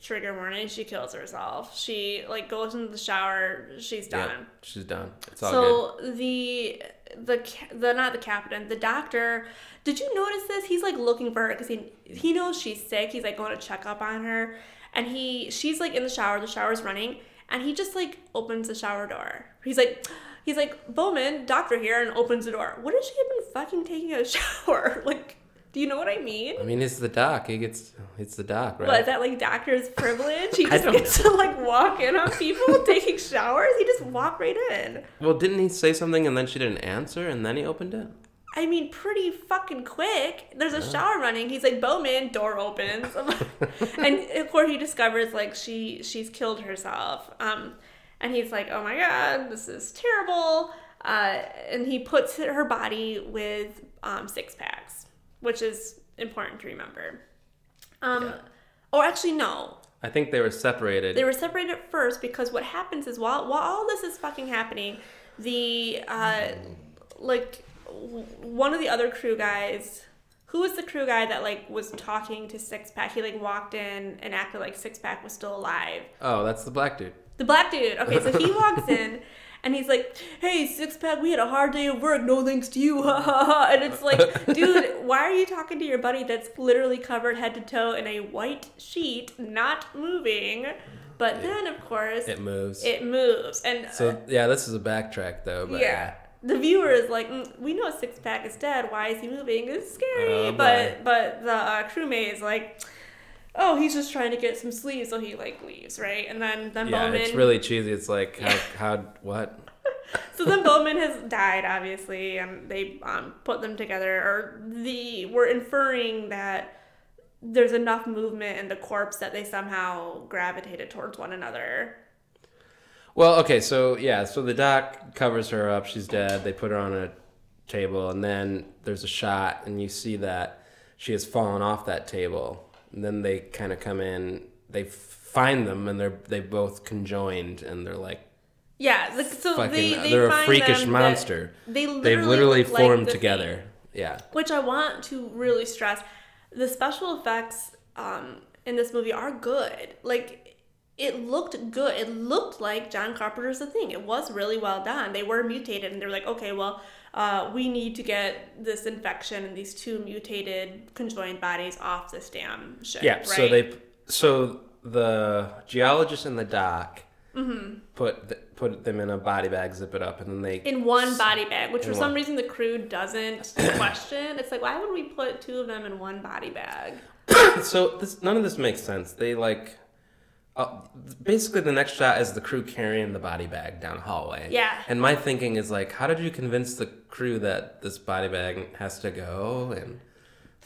trigger warning. She kills herself. She like goes into the shower. She's Yeah, done. she's done. It's all good. So the the the not the captain, the doctor. Did you notice this? He's like looking for her because he he knows she's sick. He's like going to check up on her, and he she's like in the shower. The shower's running, and he just like opens the shower door. He's like. He's like Bowman, doctor here, and opens the door. What if she had been fucking taking a shower? Like, do you know what I mean? I mean, it's the doc. He gets it's the doc, right? What is that like doctor's privilege? He just gets to like walk in on people taking showers. He just walk right in. Well, didn't he say something and then she didn't answer and then he opened it? I mean, pretty fucking quick. There's a shower running. He's like, Bowman, door opens, and of course he discovers like she she's killed herself. Um, and he's like, oh my god, this is terrible. Uh, and he puts her body with um, six packs, which is important to remember. Um, Yeah. or actually no, I think they were separated. they were separated at first because what happens is while while all this is fucking happening, the uh, like w- one of the other crew guys, who was the crew guy that like was talking to Six Pack? He like walked in and acted like Six Pack was still alive. oh, that's the black dude. The black dude. Okay, so he walks in. And he's like, "Hey, six pack, we had a hard day of work. No thanks to you." Ha ha ha. And it's like, dude, why are you talking to your buddy that's literally covered head to toe in a white sheet, not moving? But then, of course, It moves. it moves, and uh, so yeah, this is a backtrack though. But yeah. The viewer is like, mm, we know Six Pack is dead. Why is he moving? It's scary. Oh, but but the uh, crewmate is like, oh, he's just trying to get some sleep, so he like leaves, right? And then then Yeah, Bowman. it's really cheesy. It's like how how what? so then Bowman has died, obviously, and they um, put them together, or the we're inferring that there's enough movement in the corpse that they somehow gravitated towards one another. Well, okay, so yeah, so the doc covers her up. She's dead. They put her on a table, and then there's a shot, and you see that she has fallen off that table. And then they kind of come in. They find them, and they're they both conjoined, and they're like Yeah, the, so fucking. they, they they're a freakish monster. They literally They've literally look like formed together. Thing. Yeah. Which I want to really stress. The special effects um, in this movie are good. Like, it looked good. It looked like John Carpenter's The Thing. It was really well done. They were mutated, and they were like, okay, well, uh, we need to get this infection and these two mutated conjoined bodies off this damn ship. Yeah. right? So they so the geologist and the doc Mm-hmm. put th- put them in a body bag, zip it up, and then they in one body bag, which for In some one. reason the crew doesn't question. It's like, why would we put two of them in one body bag? So this none of this makes sense. They like uh, basically the next shot is the crew carrying the body bag down a hallway. Yeah. And my thinking is like, how did you convince the crew that this body bag has to go? And,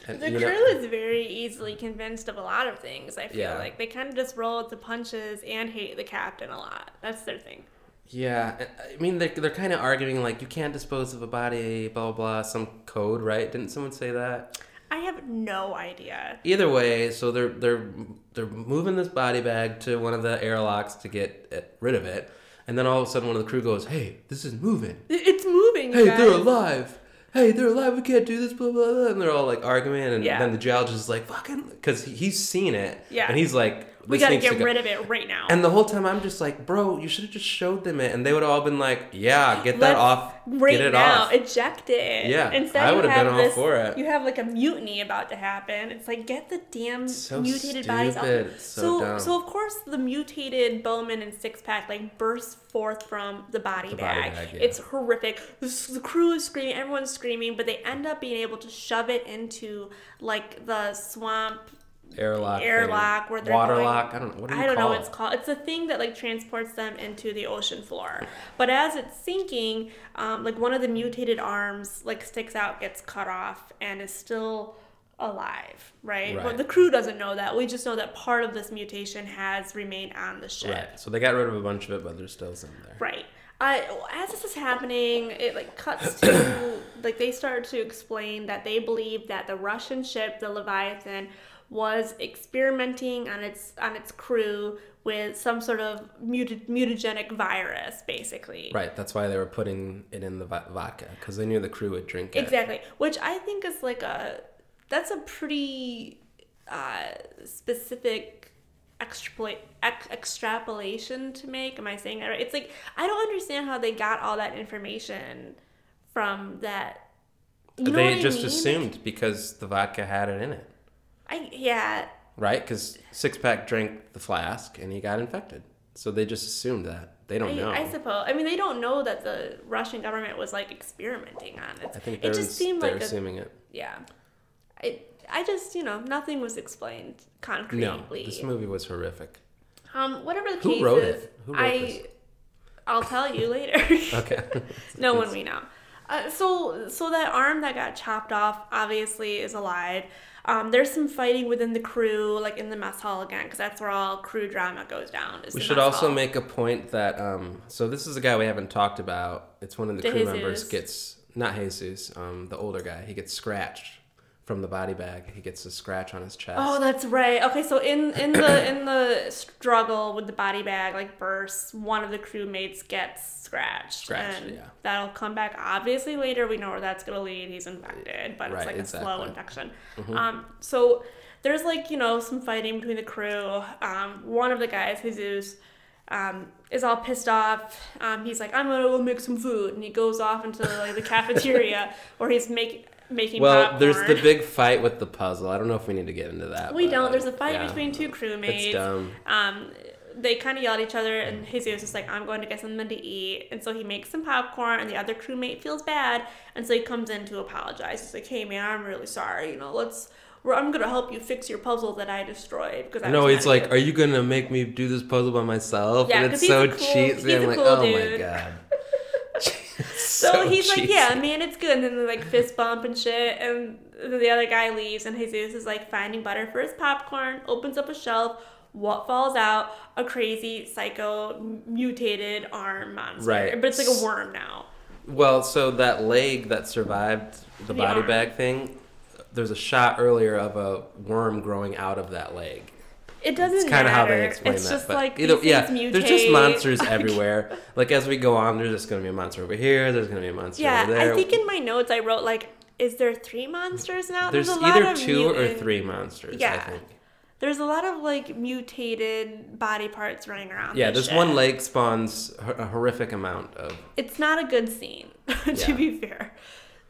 and The crew know, is very easily convinced of a lot of things. I feel Yeah. like they kind of just roll with the punches and hate the captain a lot. That's their thing. yeah. I mean, they're they're kind of arguing like you can't dispose of a body, blah blah blah, some code, right? Didn't someone say that? I have no idea. Either way, so they're they're they're moving this body bag to one of the airlocks to get it, rid of it, and then all of a sudden one of the crew goes, "Hey, this is moving." It's moving. hey, guys. they're alive. Hey, they're alive. We can't do this. Blah blah blah. And they're all like arguing, and Yeah. then the geologist is like, "Fucking," because he's seen it. Yeah. And he's like, we gotta get go." rid of it right now. And the whole time I'm just like, bro, you should have just showed them it, and they would have all been like, yeah, get that Let's- off, right get it now, off. eject it. Yeah, Instead, I been have all this, for it. You have like a mutiny about to happen. It's like get the damn So mutated bodies off. stupid. So so, so of course the mutated Bowman and six pack like bursts forth from the body The body bag. bag, yeah. It's horrific. The crew is screaming, everyone's screaming, but they end up being able to shove it into like the swamp airlock, airlock where they're waterlock. going- I don't know what do you I don't know what it's called. It's a thing that like transports them into the ocean floor. But as it's sinking, um, like one of the mutated arms like sticks out, gets cut off, and is still alive. Right. Right. But the crew doesn't know that. We just know that part of this mutation has remained on the ship. Right. So they got rid of a bunch of it, but there's still some there. Right. Uh, as this is happening, it like cuts to like they start to explain that they believe that the Russian ship, the Leviathan, was experimenting on its on its crew with some sort of muta- mutagenic virus, basically. Right. That's why they were putting it in the vodka because they knew the crew would drink it. Exactly. Which I think is like a that's a pretty uh, specific extrapolate ex- extrapolation to make. Am I saying that right? It's like I don't understand how they got all that information from that. You know they what I just mean? assumed because the vodka had it in it, I yeah. right? Because Six Pack drank the flask and he got infected. So they just assumed that. They don't I, know. I suppose. I mean, they don't know that the Russian government was like experimenting on it. I think it they're, just seemed like. they're like a, assuming it. yeah. It, I just you know nothing was explained concretely. No, this movie was horrific. Um, whatever the Who case wrote is, it? Who wrote I, this? I'll tell you later. Okay. no one we know. Uh, so, so that arm that got chopped off obviously is alive. Um, there's some fighting within the crew, like in the mess hall again, because that's where all crew drama goes down. We should also hall. make a point that um, so this is a guy we haven't talked about. It's one of the De crew members gets not Jesus, um, the older guy. He gets scratched from the body bag. He gets a scratch on his chest. Oh, that's right. Okay, so in in the in the struggle with the body bag like bursts, one of the crewmates gets scratched, Scratched, and yeah. that'll come back. Obviously, later we know where that's gonna lead. He's infected, but Right, it's like a slow exactly. Mm-hmm. infection. Um, so there's like you know some fighting between the crew. Um, one of the guys, Jesus. Um, is all pissed off. Um, he's like, "I'm gonna go make some food," and he goes off into like the cafeteria where he's making making well, popcorn. there's the big fight with the puzzle. I don't know if we need to get into that. We don't. There's a fight yeah. between two crewmates. It's dumb. Um, they kind of yell at each other, and Jesus is like, "I'm going to get something to eat," and so he makes some popcorn, and the other crewmate feels bad, and so he comes in to apologize. He's like, "Hey, man, I'm really sorry. You know, let's." I'm gonna help you fix your puzzle that I destroyed because I No, it's like, are you gonna make me do this puzzle by myself? Yeah, and it's so cool- cheesy. I'm like, cool oh my god. So, he's like, yeah, man, it's good. And then they like fist bump and shit. And the other guy leaves, and Jesus is like finding butter for his popcorn, opens up a shelf. What falls out? A crazy, psycho, mutated arm monster. Right. But it's like a worm now. Well, so that leg that survived the The body arm. bag thing, there's a shot earlier of a worm growing out of that leg. It doesn't It's kind of how they explain it's that. just but like either, yeah, things there's just monsters everywhere. Like as we go on, there's just gonna be a monster over here. There's gonna be a monster Yeah, over there. I think in my notes I wrote like, is there three monsters now? there's, a lot either of two or three monsters. I Yeah. think. There's a lot of like mutated body parts running around. Yeah, this this one leg spawns a a horrific amount of. It's not a good scene, to Yeah. be fair.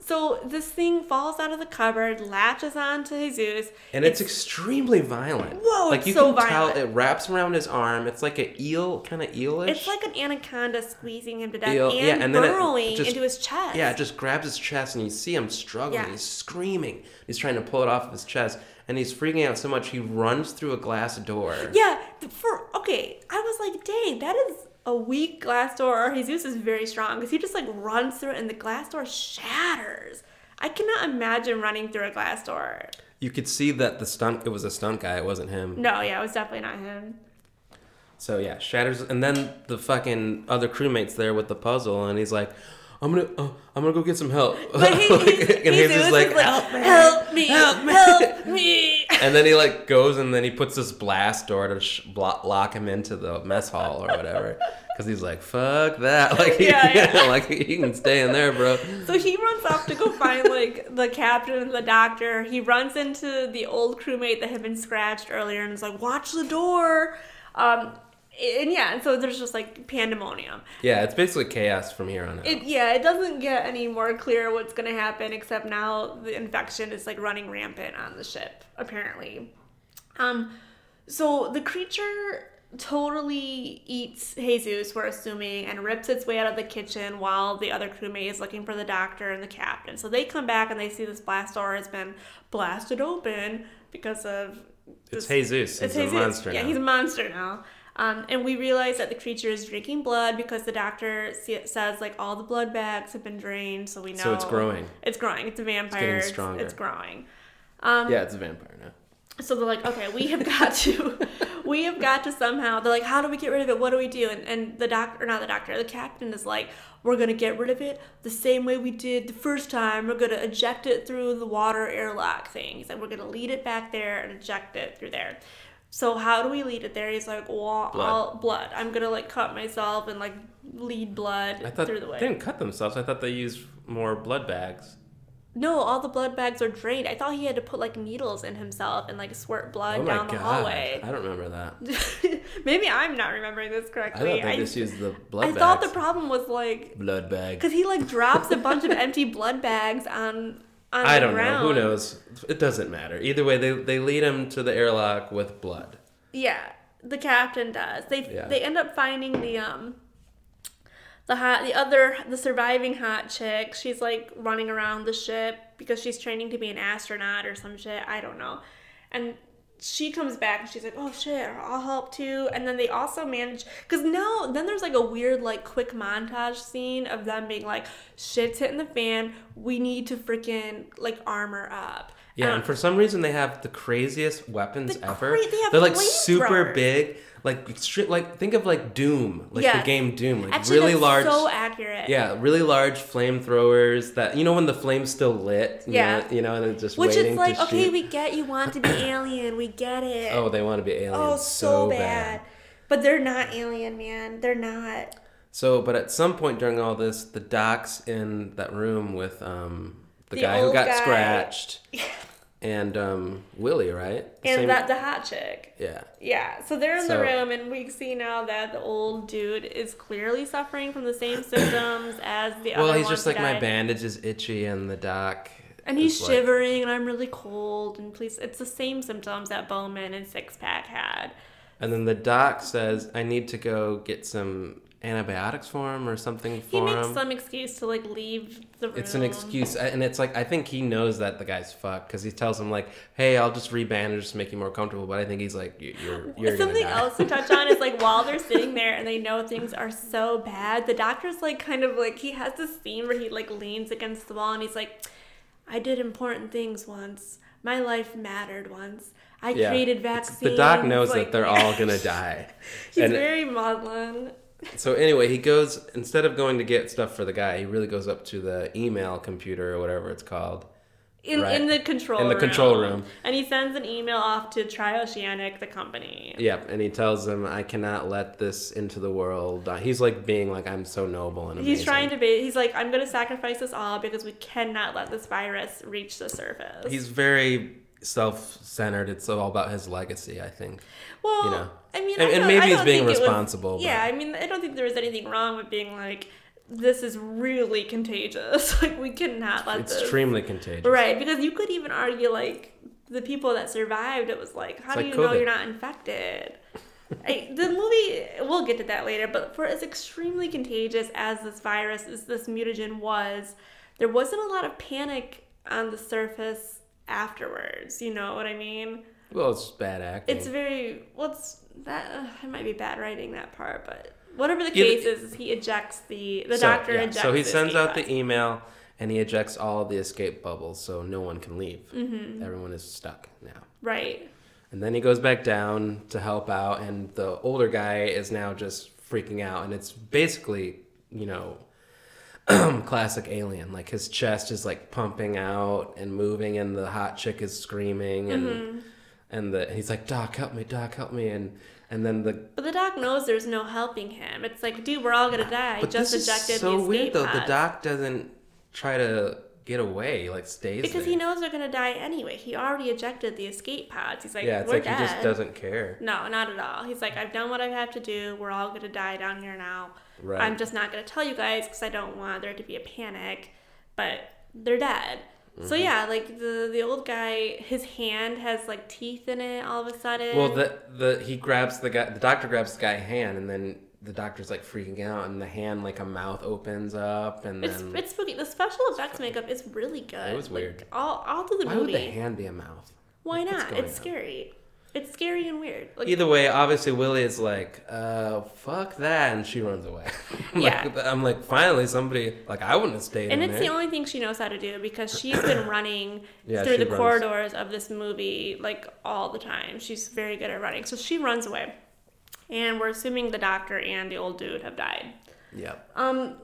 So this thing falls out of the cupboard, latches onto Jesus, And it's, extremely violent. Whoa, Like it's you so can tell it wraps around his arm. It's like an eel, kind of eelish. It's like an anaconda squeezing him to death Eel- and, yeah, and burrowing just- into his chest. Yeah, it just grabs his chest and you see him struggling. Yeah. He's screaming. He's trying to pull it off of his chest and he's freaking out so much he runs through a glass door. Yeah, for okay, I was like, dang, that is a weak glass door. Or Jesus is very strong because he just like runs through it and the glass door shatters. I cannot imagine running through a glass door. You could see that the stunt it was a stunt guy, it wasn't him. No, yeah, it was definitely not him. So yeah, shatters and then the fucking other crewmates there with the puzzle and he's like I'm gonna, uh, I'm gonna go get some help. But he, Like, he, and he he's just like, like, help me, help me, help me." help me. and then he like goes and then he puts this blast door to sh- blo- lock him into the mess hall or whatever. Because he's like, fuck that. Like, he, Yeah, yeah. like he can stay in there, bro. So he runs off to go find like the captain and the doctor. He runs into the old crewmate that had been scratched earlier and is like, "Watch the door." Um, and yeah, and so there's just like pandemonium. Yeah, it's basically chaos from here on out. It yeah, it doesn't get any more clear what's gonna happen except now the infection is like running rampant on the ship apparently. Um, so the creature totally eats Jesus, we're assuming, and rips its way out of the kitchen while the other crewmate is looking for the doctor and the captain. So they come back and they see this blast door has been blasted open because of it's Jesus. it's He's a monster Yeah, now. he's a monster now. Um, and we realize that the creature is drinking blood because the doctor see- says like all the blood bags have been drained, so we know. So it's growing. It's growing. It's a vampire. It's getting It's, stronger. it's growing. Um, yeah, it's a vampire now. so they're like, okay, we have got to, we have got to somehow. They're like, how do we get rid of it? What do we do? And and the doctor, not the doctor, the captain is like, we're gonna get rid of it the same way we did the first time. We're gonna eject it through the water airlock thing. He's like, we're gonna lead it back there and eject it through there. So how do we lead it there? He's like, well, Blood. I'll, blood. I'm gonna like cut myself and like lead blood I thought through the way. they didn't cut themselves. I thought they used more blood bags. No, all the blood bags are drained. I thought he had to put like needles in himself and like squirt blood Oh down the hallway. I don't remember that. Maybe I'm not remembering this correctly. I thought they just used the blood bags. I bags. thought the problem was like blood bag. because he like drops a bunch of empty blood bags on I don't ground. know. Who knows? It doesn't matter. Either way, they they lead him to the airlock with blood. Yeah, the captain does. They Yeah. they end up finding the um the hot the other the surviving hot chick. She's like running around the ship because she's training to be an astronaut or some shit. I don't know. And she comes back and she's like, "Oh shit, I'll help too." And then they also manage because now then there's like a weird like quick montage scene of them being like, "Shit's hitting the fan. We need to freaking like armor up." Yeah, Um, and for some reason they have the craziest weapons The ever. cra- they They're like super big, like stri- like think of like Doom, like the game Doom, like Actually, really large. so accurate. yeah, really large flamethrowers that you know when the flame's still lit. you Yeah. know, you know, and it's just Which waiting is like, okay, shoot. we get you want to be alien, we get it. Oh, they want to be alien. Oh, so, bad. But they're not alien, man. They're not. So, but at some point during all this, the doc's in that room with um the, The guy who got guy. scratched and um Willie, right? The And same- that the hot chick. yeah. Yeah. So they're in So- the room, and we see now that the old dude is clearly suffering from the same symptoms as the other Well, he's just like my bandage is itchy, and the doc. And he's like- shivering, and I'm really cold. And please, it's the same symptoms that Bowman and Six Pack had. And then the doc says, "I need to go get some antibiotics for him or something for He makes him." some excuse to like leave the room. It's an excuse, and it's like I think he knows that the guy's fucked because he tells him like, "Hey, I'll just rebandage just to make you more comfortable." But I think he's like, "You- "You're you're Something gonna die." else to touch on is like while they're sitting there and they know things are so bad, the doctor's like kind of like he has this scene where he like leans against the wall and he's like, I did important things once. My life mattered once. I Yeah. created It's- vaccines. The doc knows like- that they're all gonna die. He's and very maudlin. So anyway, he goes instead of going to get stuff for the guy, he really goes up to the email computer or whatever it's called. In, Right. in the control In the room. control room. And he sends an email off to Trioceanic, the company. Yep, and he tells them, "I cannot let this into the world." Uh, He's like being like, "I'm so noble and amazing." He's trying to be, he's like, I'm going to sacrifice us all because we cannot let this virus reach the surface. He's very self-centered. It's all about his legacy, I think. Well, you know. I mean, And- I and maybe I he's being it was- responsible, yeah, I mean, I don't think there was anything wrong with being like, this is really contagious. like, we cannot let this. Extremely contagious. Right, because you could even argue like the people that survived. It was like, how It's do like you know you're not infected? I, the movie, we'll get to that later, but for as extremely contagious as this virus, as this mutagen was, there wasn't a lot of panic on the surface afterwards. You know what I mean? Well, it's bad acting. It's very what's that? Uh, it might be bad writing that part, but whatever the Yeah, case is, is he ejects the the so, doctor yeah, ejects. So he sends out the email and he ejects all the escape bubbles, so no one can leave. Mm-hmm. Everyone is stuck now. right. And then he goes back down to help out, and the older guy is now just freaking out. And it's basically, you know, classic alien. Like his chest is like pumping out and moving, and the hot chick is screaming. And and the he's like, "Doc, help me, Doc, help me," and and then the But the doc knows there's no helping him. It's like, dude, we're all gonna die. but Just this ejected is so weird though. The doc doesn't try to get away, like stays Because there. he knows they're gonna die anyway. He already ejected the escape pods. He's like, yeah, it's we're like dead. he just doesn't care. No, not at all. He's like, I've done what I have to do. We're all gonna die down here now. Right. I'm just not gonna tell you guys because I don't want there to be a panic. But they're dead. Mm-hmm. So yeah, like the the old guy, his hand has like teeth in it all of a sudden. Well, the the he grabs the guy. The doctor grabs the guy's hand, and then the doctor's like freaking out, and the hand like a mouth opens up, and it's then it's spooky. The special effects makeup is really good. It was Like, weird. all all through the why movie. would the hand be a mouth? Why not? It's on? scary. It's scary and weird. Like Either way, obviously Willie is like, uh, fuck that, and she runs away. I'm Yeah. like, I'm like, finally somebody like I wouldn't have stayed And it's there. the only thing she knows how to do because she's been running Yeah, through the runs. corridors of this movie like all the time. She's very good at running. So she runs away. And we're assuming the doctor and the old dude have died. Yep. Um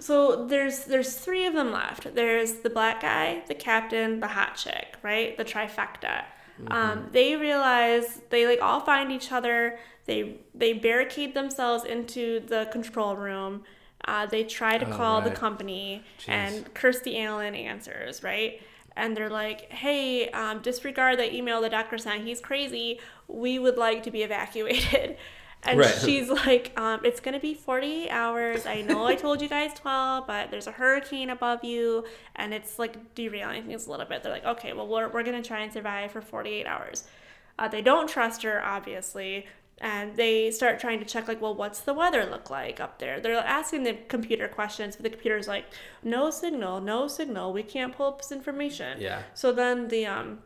so there's there's three of them left. There's the black guy, the captain, the hot chick, right? The trifecta. Um, they realize they like all find each other. They they barricade themselves into the control room. Uh, they try to Oh, call the company, Jeez. and Kirstie Allen answers, right? And they're like, "Hey, um, disregard that email the doctor sent. He's crazy. We would like to be evacuated." And Right. she's like, um, "It's gonna be 48 hours. I know I told you guys 12, but there's a hurricane above you, and it's like derailing things a little bit." They're like, "Okay, well, we're we're gonna try and survive for 48 hours." Uh, they don't trust her, obviously, and they start trying to check, like, well, what's the weather look like up there? They're asking the computer questions, but the computer's like, no signal, no signal. We can't pull up this information. Yeah. So then the um,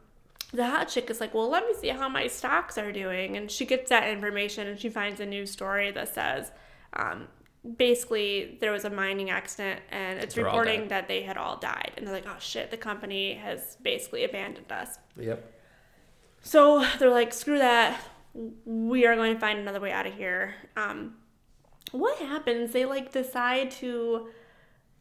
the hot chick is like, well, let me see how my stocks are doing, and she gets that information, and she finds a news story that says, um, basically there was a mining accident, and it's They're reporting that they had all died, and they're like, oh shit, the company has basically abandoned us. Yep. So they're like, screw that. We are going to find another way out of here. Um, what happens? They like decide to.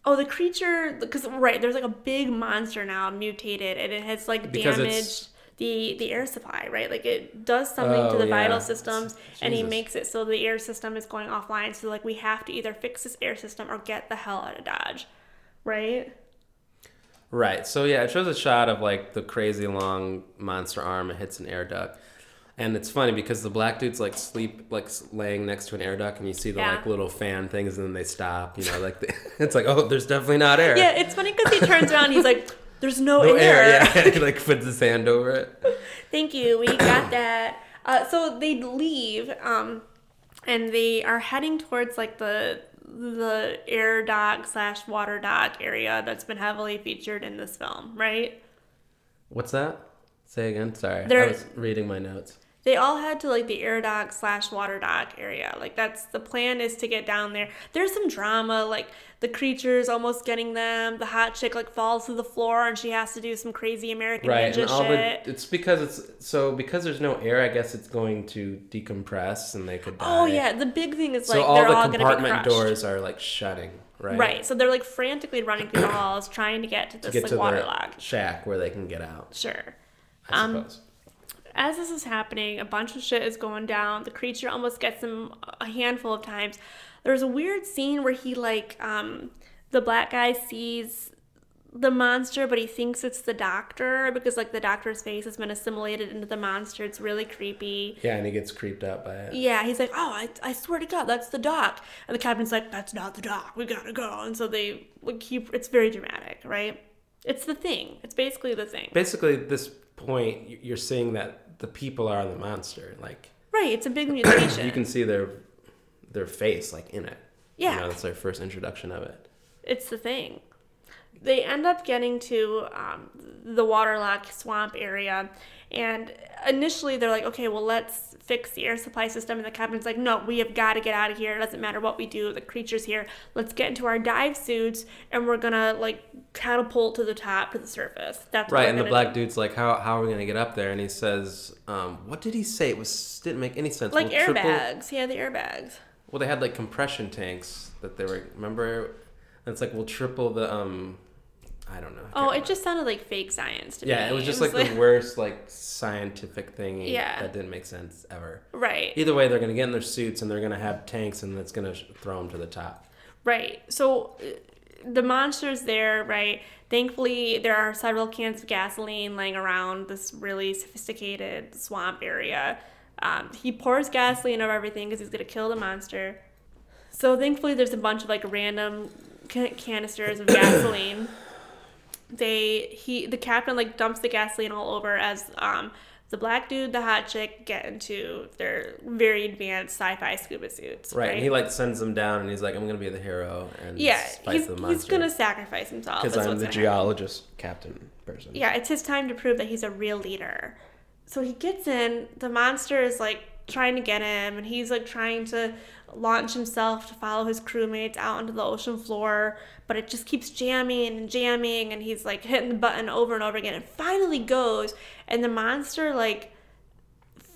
Oh, the creature. Because, right, there's like a big monster now mutated and it has like Because damaged the, the air supply, right? Like it does something Oh, to the yeah. vital systems and he makes it so the air system is going offline. So, like, we have to either fix this air system or get the hell out of Dodge, right? Right. So yeah, it shows a shot of like the crazy long monster arm. It hits an air duct, and it's funny because the black dude's like sleep, like laying next to an air duct, and you see the Yeah. like little fan things, and then they stop. You know, like the, it's like oh, there's definitely not air. Yeah, it's funny because he turns around he's like, there's no, No air. air. Yeah. he like puts his hand over it. Thank you. We got that. Uh, so they leave, um, and they are heading towards like the the air dock slash water dock area that's been heavily featured in this film, right? What's that? Say again. Sorry, I was reading my notes. They all head to like the air dock slash water dock area. Like that's the plan is to get down there. There's some drama, like the creatures almost getting them. The hot chick like falls to the floor and she has to do some crazy American Right, Ninja and all shit. the it's because it's so because there's no air. I guess it's going to decompress, and they could die. oh yeah, the big thing is like so all they're the all gonna be compartment doors are like shutting. Right. Right. So they're like frantically running through the halls trying to get to To this get like to water the lock. shack where they can get out. Sure. I Um, suppose. As this is happening, a bunch of shit is going down. The creature almost gets him a handful of times. There's a weird scene where he like um the black guy sees the monster, but he thinks it's the doctor because like the doctor's face has been assimilated into the monster. It's really creepy. Yeah, and he gets creeped out by it. Yeah, he's like, oh, I, I swear to God, that's the doc. And the captain's like, that's not the doc. We gotta go. And so they like keep. It's very dramatic, right? It's the thing. It's basically the thing. Basically, at this point, you're seeing that the people are the monster. Like Right. It's a big mutation. you can see their their face like in it. Yeah. you know, that's their first introduction of it. It's the thing. They end up getting to um, the waterlock swamp area, and initially they're like, okay, well, let's fix the air supply system. And the captain's like, no, we have got to get out of here. It doesn't matter what we do, the creature's here. Let's get into our dive suits, and we're gonna like catapult to the top to the surface. That's Right, and the black do. dude's like, "How how are we gonna get up there?" And he says, um, "What did he say? It was didn't make any sense." like We'll triple- airbags. Yeah, the airbags. Well, they had like compression tanks that they were. Remember, and it's like we'll triple the um. I don't know. I Oh, it remember. just sounded like fake science to me. yeah, it was just like the worst like scientific thing Yeah. that didn't make sense ever. right. Either way, they're gonna get in their suits and they're gonna have tanks and it's gonna sh- throw them to the top. Right. So uh, the monster's there, right? Thankfully, there are several cans of gasoline laying around this really sophisticated swamp area. Um, he pours gasoline over everything because he's going to kill the monster. So thankfully, there's a bunch of like random ca- canisters of gasoline. They he the captain like dumps the gasoline all over as um the black dude, the hot chick get into their very advanced sci-fi scuba suits. Right, Right. and he like sends them down and he's like, I'm gonna be the hero and Yeah, he's, he's gonna sacrifice himself. because I'm the gonna happen. geologist captain person. Yeah, it's his time to prove that he's a real leader. So he gets in. The monster is like trying to get him, and he's like trying to launch himself to follow his crewmates out onto the ocean floor. But it just keeps jamming and jamming, and he's like hitting the button over and over again. And finally goes, and the monster like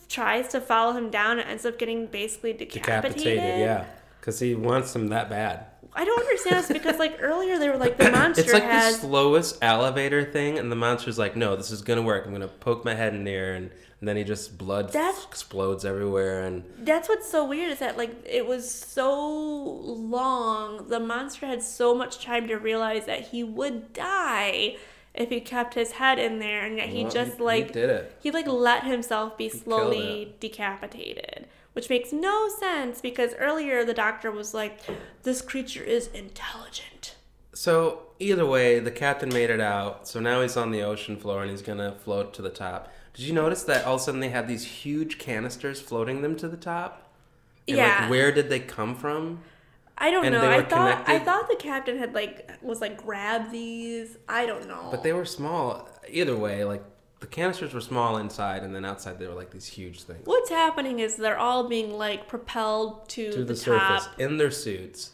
tries to follow him down and ends up getting basically decapitated. Decapitated, yeah, because he wants them that bad. I don't understand this because like earlier they were like the monster It's like has the slowest elevator thing, and the monster's like, "No, this is gonna work. I'm gonna poke my head in there," and, and then he just blood explodes everywhere, and That's what's so weird is that like it was so long. The monster had so much time to realize that he would die if he kept his head in there, and yet he Well, just he- he like did it. He like let himself be slowly decapitated, which makes no sense because earlier the doctor was like, "This creature is intelligent." So either way, the captain made it out. So now he's on the ocean floor and he's gonna float to the top. Did you notice that all of a sudden they had these huge canisters floating them to the top? And Yeah. Like, where did they come from? I don't And know. I thought I thought the captain had like was like grab these. I don't know. But they were small. Either way, like the canisters were small inside, and then outside they were like these huge things. What's happening is they're all being like propelled to, To the, the, top. surface in their suits.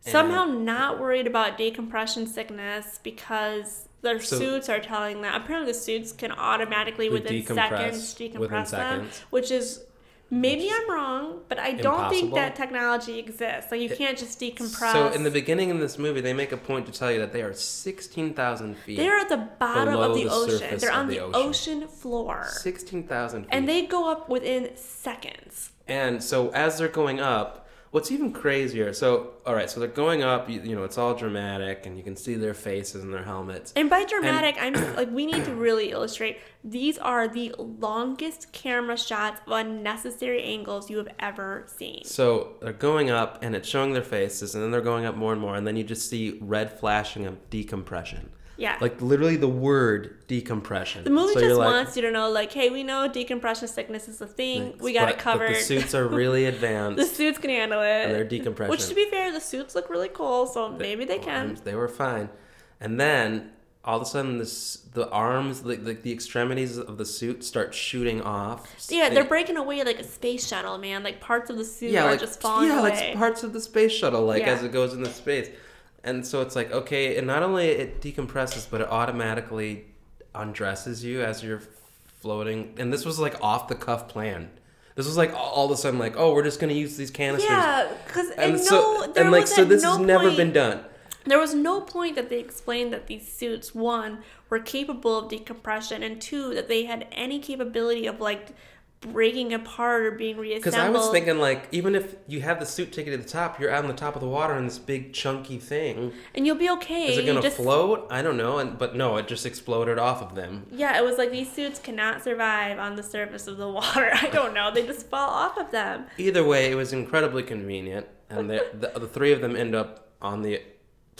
Somehow not worried about decompression sickness because their So- suits are telling them. Apparently, the suits can automatically within decompress seconds within decompress them, seconds. which is maybe I'm wrong, but I don't think that technology exists. Like you can't just decompress. So in the beginning of this movie, they make a point to tell you that they are sixteen thousand feet. they're at the bottom of the, the ocean. They're on the the, ocean. ocean. floor, sixteen thousand feet. and they go up within seconds. And so as they're going up, what's even crazier? So all right, so they're going up. You, you know, it's all dramatic, and you can see their faces and their helmets. And by dramatic, I'm like we need to really illustrate these are the longest camera shots of unnecessary angles you have ever seen. So they're going up, and it's showing their faces, and then they're going up more and more, and then you just see red flashing of decompression. Yeah. Like literally the word decompression. the movie So just like, wants you to know, like, hey, we know decompression sickness is a thing. we got but- it covered. The suits are really advanced. the suits can handle it. And they're decompression. Which, to be fair, the suits look really cool, so maybe they can. They were fine. And then all of a sudden, this the arms, the, the, the extremities of the suit start shooting off. Yeah, they're breaking away like a space shuttle, man. Like parts of the suit yeah, are like just falling yeah, away. like parts of the space shuttle, like Yeah. as it goes into space. And so it's like okay, and not only it decompresses, but it automatically undresses you as you're floating. And this was like off the cuff plan. This was like all of a sudden like, oh, we're just gonna use these canisters. yeah, because And, and, so no, and like so this no has never been done. There was no point that they explained that these suits, one, were capable of decompression, and two, that they had any capability of like breaking apart or being reassembled. Because I was thinking, like, even if you have the suit ticket to the top, you're out on the top of the water in this big chunky thing. Mm-hmm. and you'll be okay. Is it gonna just- float? I don't know. And but no, it just exploded off of them. Yeah, it was like these suits cannot survive on the surface of the water. I don't know. They just fall off of them. Either way, it was incredibly convenient, and the the, the three of them end up on the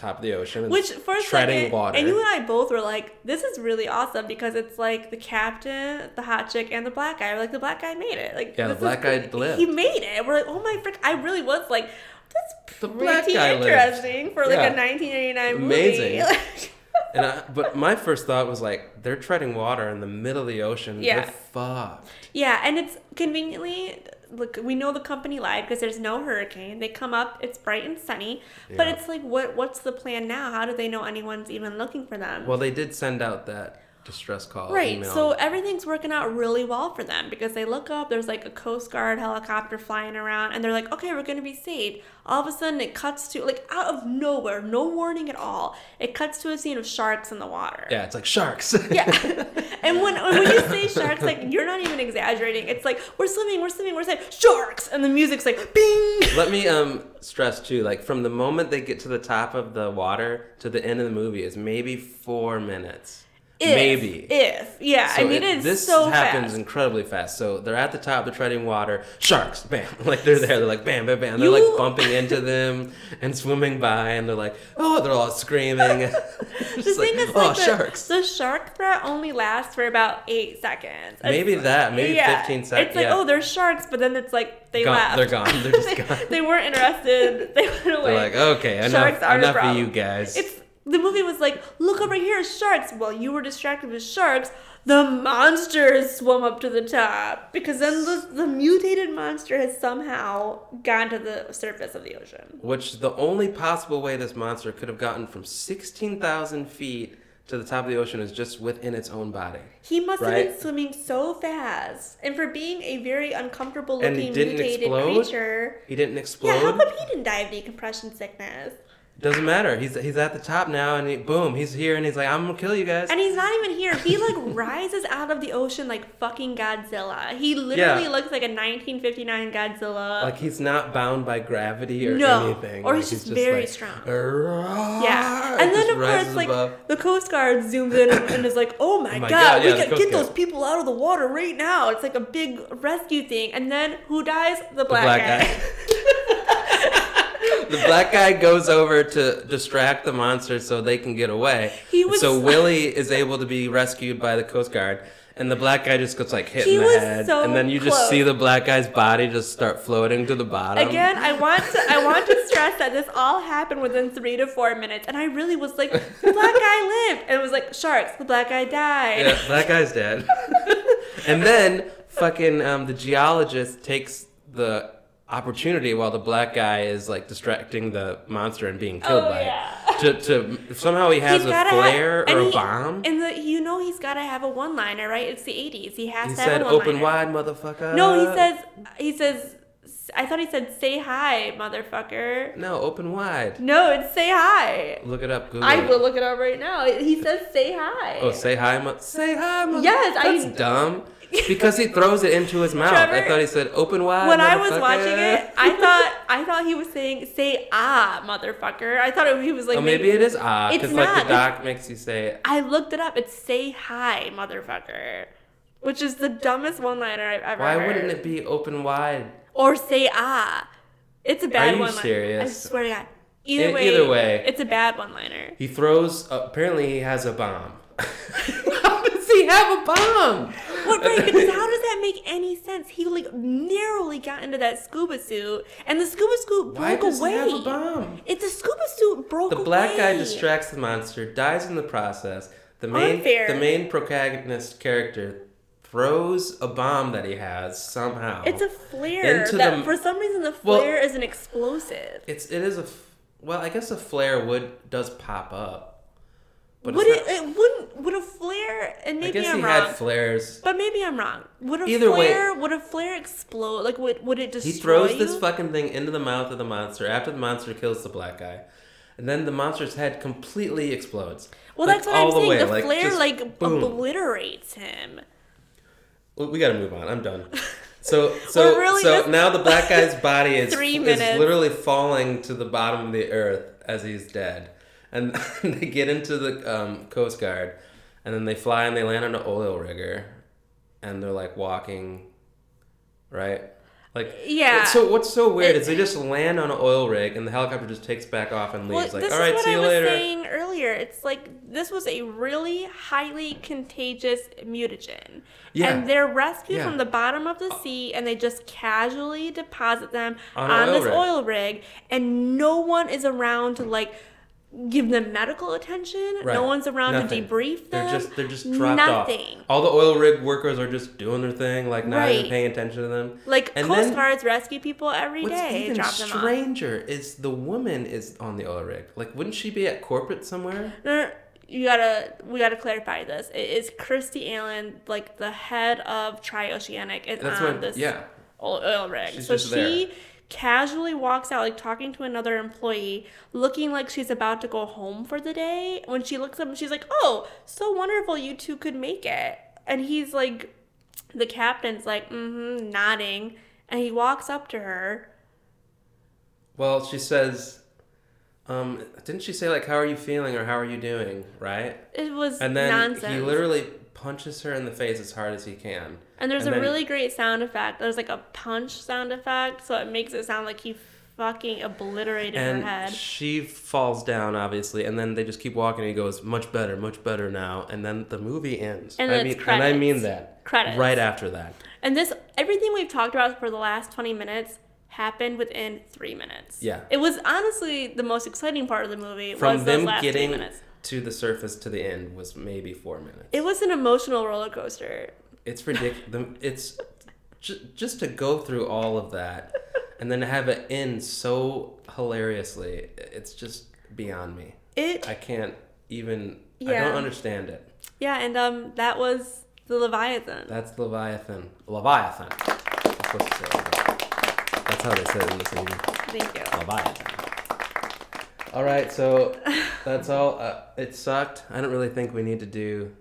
top of the ocean, Which for a treading second, water. and you and I both were like, "This is really awesome" because it's like the captain, the hot chick, and the black guy. We're like, the black guy made it. Like, Yeah, the black guy lived. He made it. We're like, "Oh my frick!" I really was like, "That's The pretty black guy lived. interesting for like Yeah. a 1989 Amazing. movie." and I, but my first thought was like, they're treading water in the middle of the ocean. Yeah. They're fucked. Yeah, and it's conveniently look. We know the company lied because there's no hurricane. They come up, it's bright and sunny, but it's like, what? What's the plan now? How do they know anyone's even looking for them? Well, they did send out that distress call. Right. email. So everything's working out really well for them because they look up, there's like a Coast Guard helicopter flying around, and they're like, okay, we're going to be saved. All of a sudden, it cuts to, like, out of nowhere, no warning at all, it cuts to a scene of sharks in the water. yeah, it's like sharks. Yeah. and when, when you say sharks, like, you're not even exaggerating. It's like, we're swimming, we're swimming, we're swimming, sharks! And the music's like, bing! Let me um stress too, like from the moment they get to the top of the water to the end of the movie is maybe four minutes. If, maybe. If. Yeah. I So mean, it- it's this so happens fast. incredibly fast. So they're at the top, they're treading water, sharks, bam, like they're there, they're like bam, bam, bam, they're You- like bumping into them and swimming by, and they're like, oh, they're all screaming. The thing like, is, oh, like, the, sharks. the shark threat only lasts for about eight seconds. It's- Maybe that, maybe 15 sec- It's like, yeah. oh, there's sharks, but then it's like they Gone- left. they're gone. They're just gone. they weren't interested. They went away. They're like, okay, enough, Sharks are the enough of you guys. It's the movie was like, look over here, sharks. While you were distracted with sharks. The monster swum up to the top because then the, the mutated monster has somehow gone to the surface of the ocean. Which the only possible way this monster could have gotten from 16,000 feet to the top of the ocean is just within its own body. He must have been swimming so fast, and for being a very uncomfortable looking mutated explode? creature. He didn't explode. Yeah, how come he didn't die of decompression sickness? Doesn't matter. He's he's at the top now, and he, boom, he's here, and he's like, I'm gonna kill you guys. And he's not even here. He like rises out of the ocean like fucking Godzilla. He literally Yeah. looks like a 1959 Godzilla. like he's not bound by gravity or No. anything. Or Like, he's just very like, strong. Yeah, and then of course, like above. the Coast Guard zooms in and, and is like, "Oh my, oh my god, God, we yeah, the can Coast get those people out of the water right now!" It's like a big rescue thing. And then who dies? The black, black guy. guy. the black guy goes over to distract the monster so they can get away. He was- so Willie is able to be rescued by the Coast Guard. And the black guy just gets like hit He in the was head, so and then you just close. see the black guy's body just start floating to the bottom. Again, I want to I want to stress that this all happened within three to four minutes, and I really was like, the black guy lived, and it was like sharks. The black guy died. Yeah, black guy's dead. and then fucking um, the geologist takes the opportunity while the black guy is like distracting the monster and being killed Oh, by yeah. it. To, to somehow he has He's a flare or a bomb. And the you know he's got to have a one liner, right? It's the '80s. He has He to have said, a one-liner. "Open wide, motherfucker." No, he says he says. I thought he said say hi, motherfucker. "No, open wide." No, it's say hi. Look it up. Google I will look it up right now. He says say hi. Oh, say hi, mo- say hi, mother- Yes, I- That's dumb. Because he throws it into his mouth. I thought he said, "Open wide." when I was watching it, I thought I thought he was saying "say ah, motherfucker." I thought it, he was like. oh, maybe it is ah, It's because like the doc makes you say it. I looked it up. It's "say hi, motherfucker," which is the dumbest one-liner I've ever Why heard. wouldn't it be open wide? Or say ah. It's a bad you one-liner. serious? I swear to God. Either way, either way. it's a bad one-liner. He throws. Uh, apparently, he has a bomb. How he have a bomb? What right? Because how does that make any sense? He like narrowly got into that scuba suit, and the scuba suit Why broke does away. he have a bomb? It's the scuba suit broke away. The away. black guy distracts the monster, dies in the process. The main, Unfair. the main protagonist character throws a bomb that he has somehow. It's a flare. Into that the- for some reason the Well- flare is an explosive. It's it is a f- well, I guess a flare would does pop up, but would it? not- It wouldn't. Would a flare? And I maybe guess I'm he wrong. had flares. But maybe I'm wrong. Would a Either way- flare? would a flare explode? Like would would it destroy He throws you? this fucking thing into the mouth of the monster after the monster kills the black guy. And then the monster's head completely explodes. well, Like, that's what all I'm saying. way, The like, flare like boom. obliterates him. Well, we gotta move on. I'm done. So, so, really so now the black guy's body is is minutes. literally falling to the bottom of the earth as he's dead, and they get into the um, Coast Guard, and then they fly and they land on an oil rigger, and they're like walking, right? Like Yeah. So what's so weird It- is they just land on an oil rig and the helicopter just takes back off and Well, leaves. like, this all what see I you was later. saying earlier. It's like this was a really highly contagious mutagen. Yeah. And they're rescued Yeah. from the bottom of the sea and they just casually deposit them On on, oil this rig. oil rig and no one is around to like give them medical attention. Right. No one's around Nothing. to debrief them. They're just they're just dropped Nothing. off. All the oil rig workers are just doing their thing, like not even paying attention to them. Like And Coast Guards rescue people every What's day. even drop them off. stranger is the woman is on the oil rig. Like, wouldn't she be at corporate somewhere? No, no, you gotta we gotta clarify this. It is Christy Allen, like the head of Trioceanic, is That's on what- this yeah. oil, oil rig. She's so she there. Casually walks out, like talking to another employee, looking like she's about to go home for the day. When she looks up, and she's like, "Oh, so wonderful! You two could make it." And he's like, the captain's like, mm-hmm, nodding, and he walks up to her. Well, she says, um, didn't she say like, "How are you feeling?" or "How are you doing?" Right? It was And then nonsense. he literally punches her in the face as hard as he can. And there's And a really great sound effect. There's like a punch sound effect, so it makes it sound like he fucking obliterated her And head. she falls down, obviously, and then they just keep walking. And he goes, "Much better, much better now." And then the movie ends. And I mean, it's and I mean that. Credits. Right after that. And this, everything we've talked about for the last 20 minutes happened within three minutes. Yeah. It was honestly the most exciting part of the movie From was those them last getting three minutes. To the surface to the end was maybe four minutes. It was an emotional roller coaster. It's ridiculous. it's ju- just to go through all of that and then to have it end so hilariously. It's just beyond me. It, I can't even. I don't understand it. yeah, and um, that was the Leviathan. That's Leviathan. Leviathan. I'm supposed to say it like that. That's how they say it in this movie. Thank you. Leviathan. All right, so that's all. Uh, it sucked. I don't really think we need to do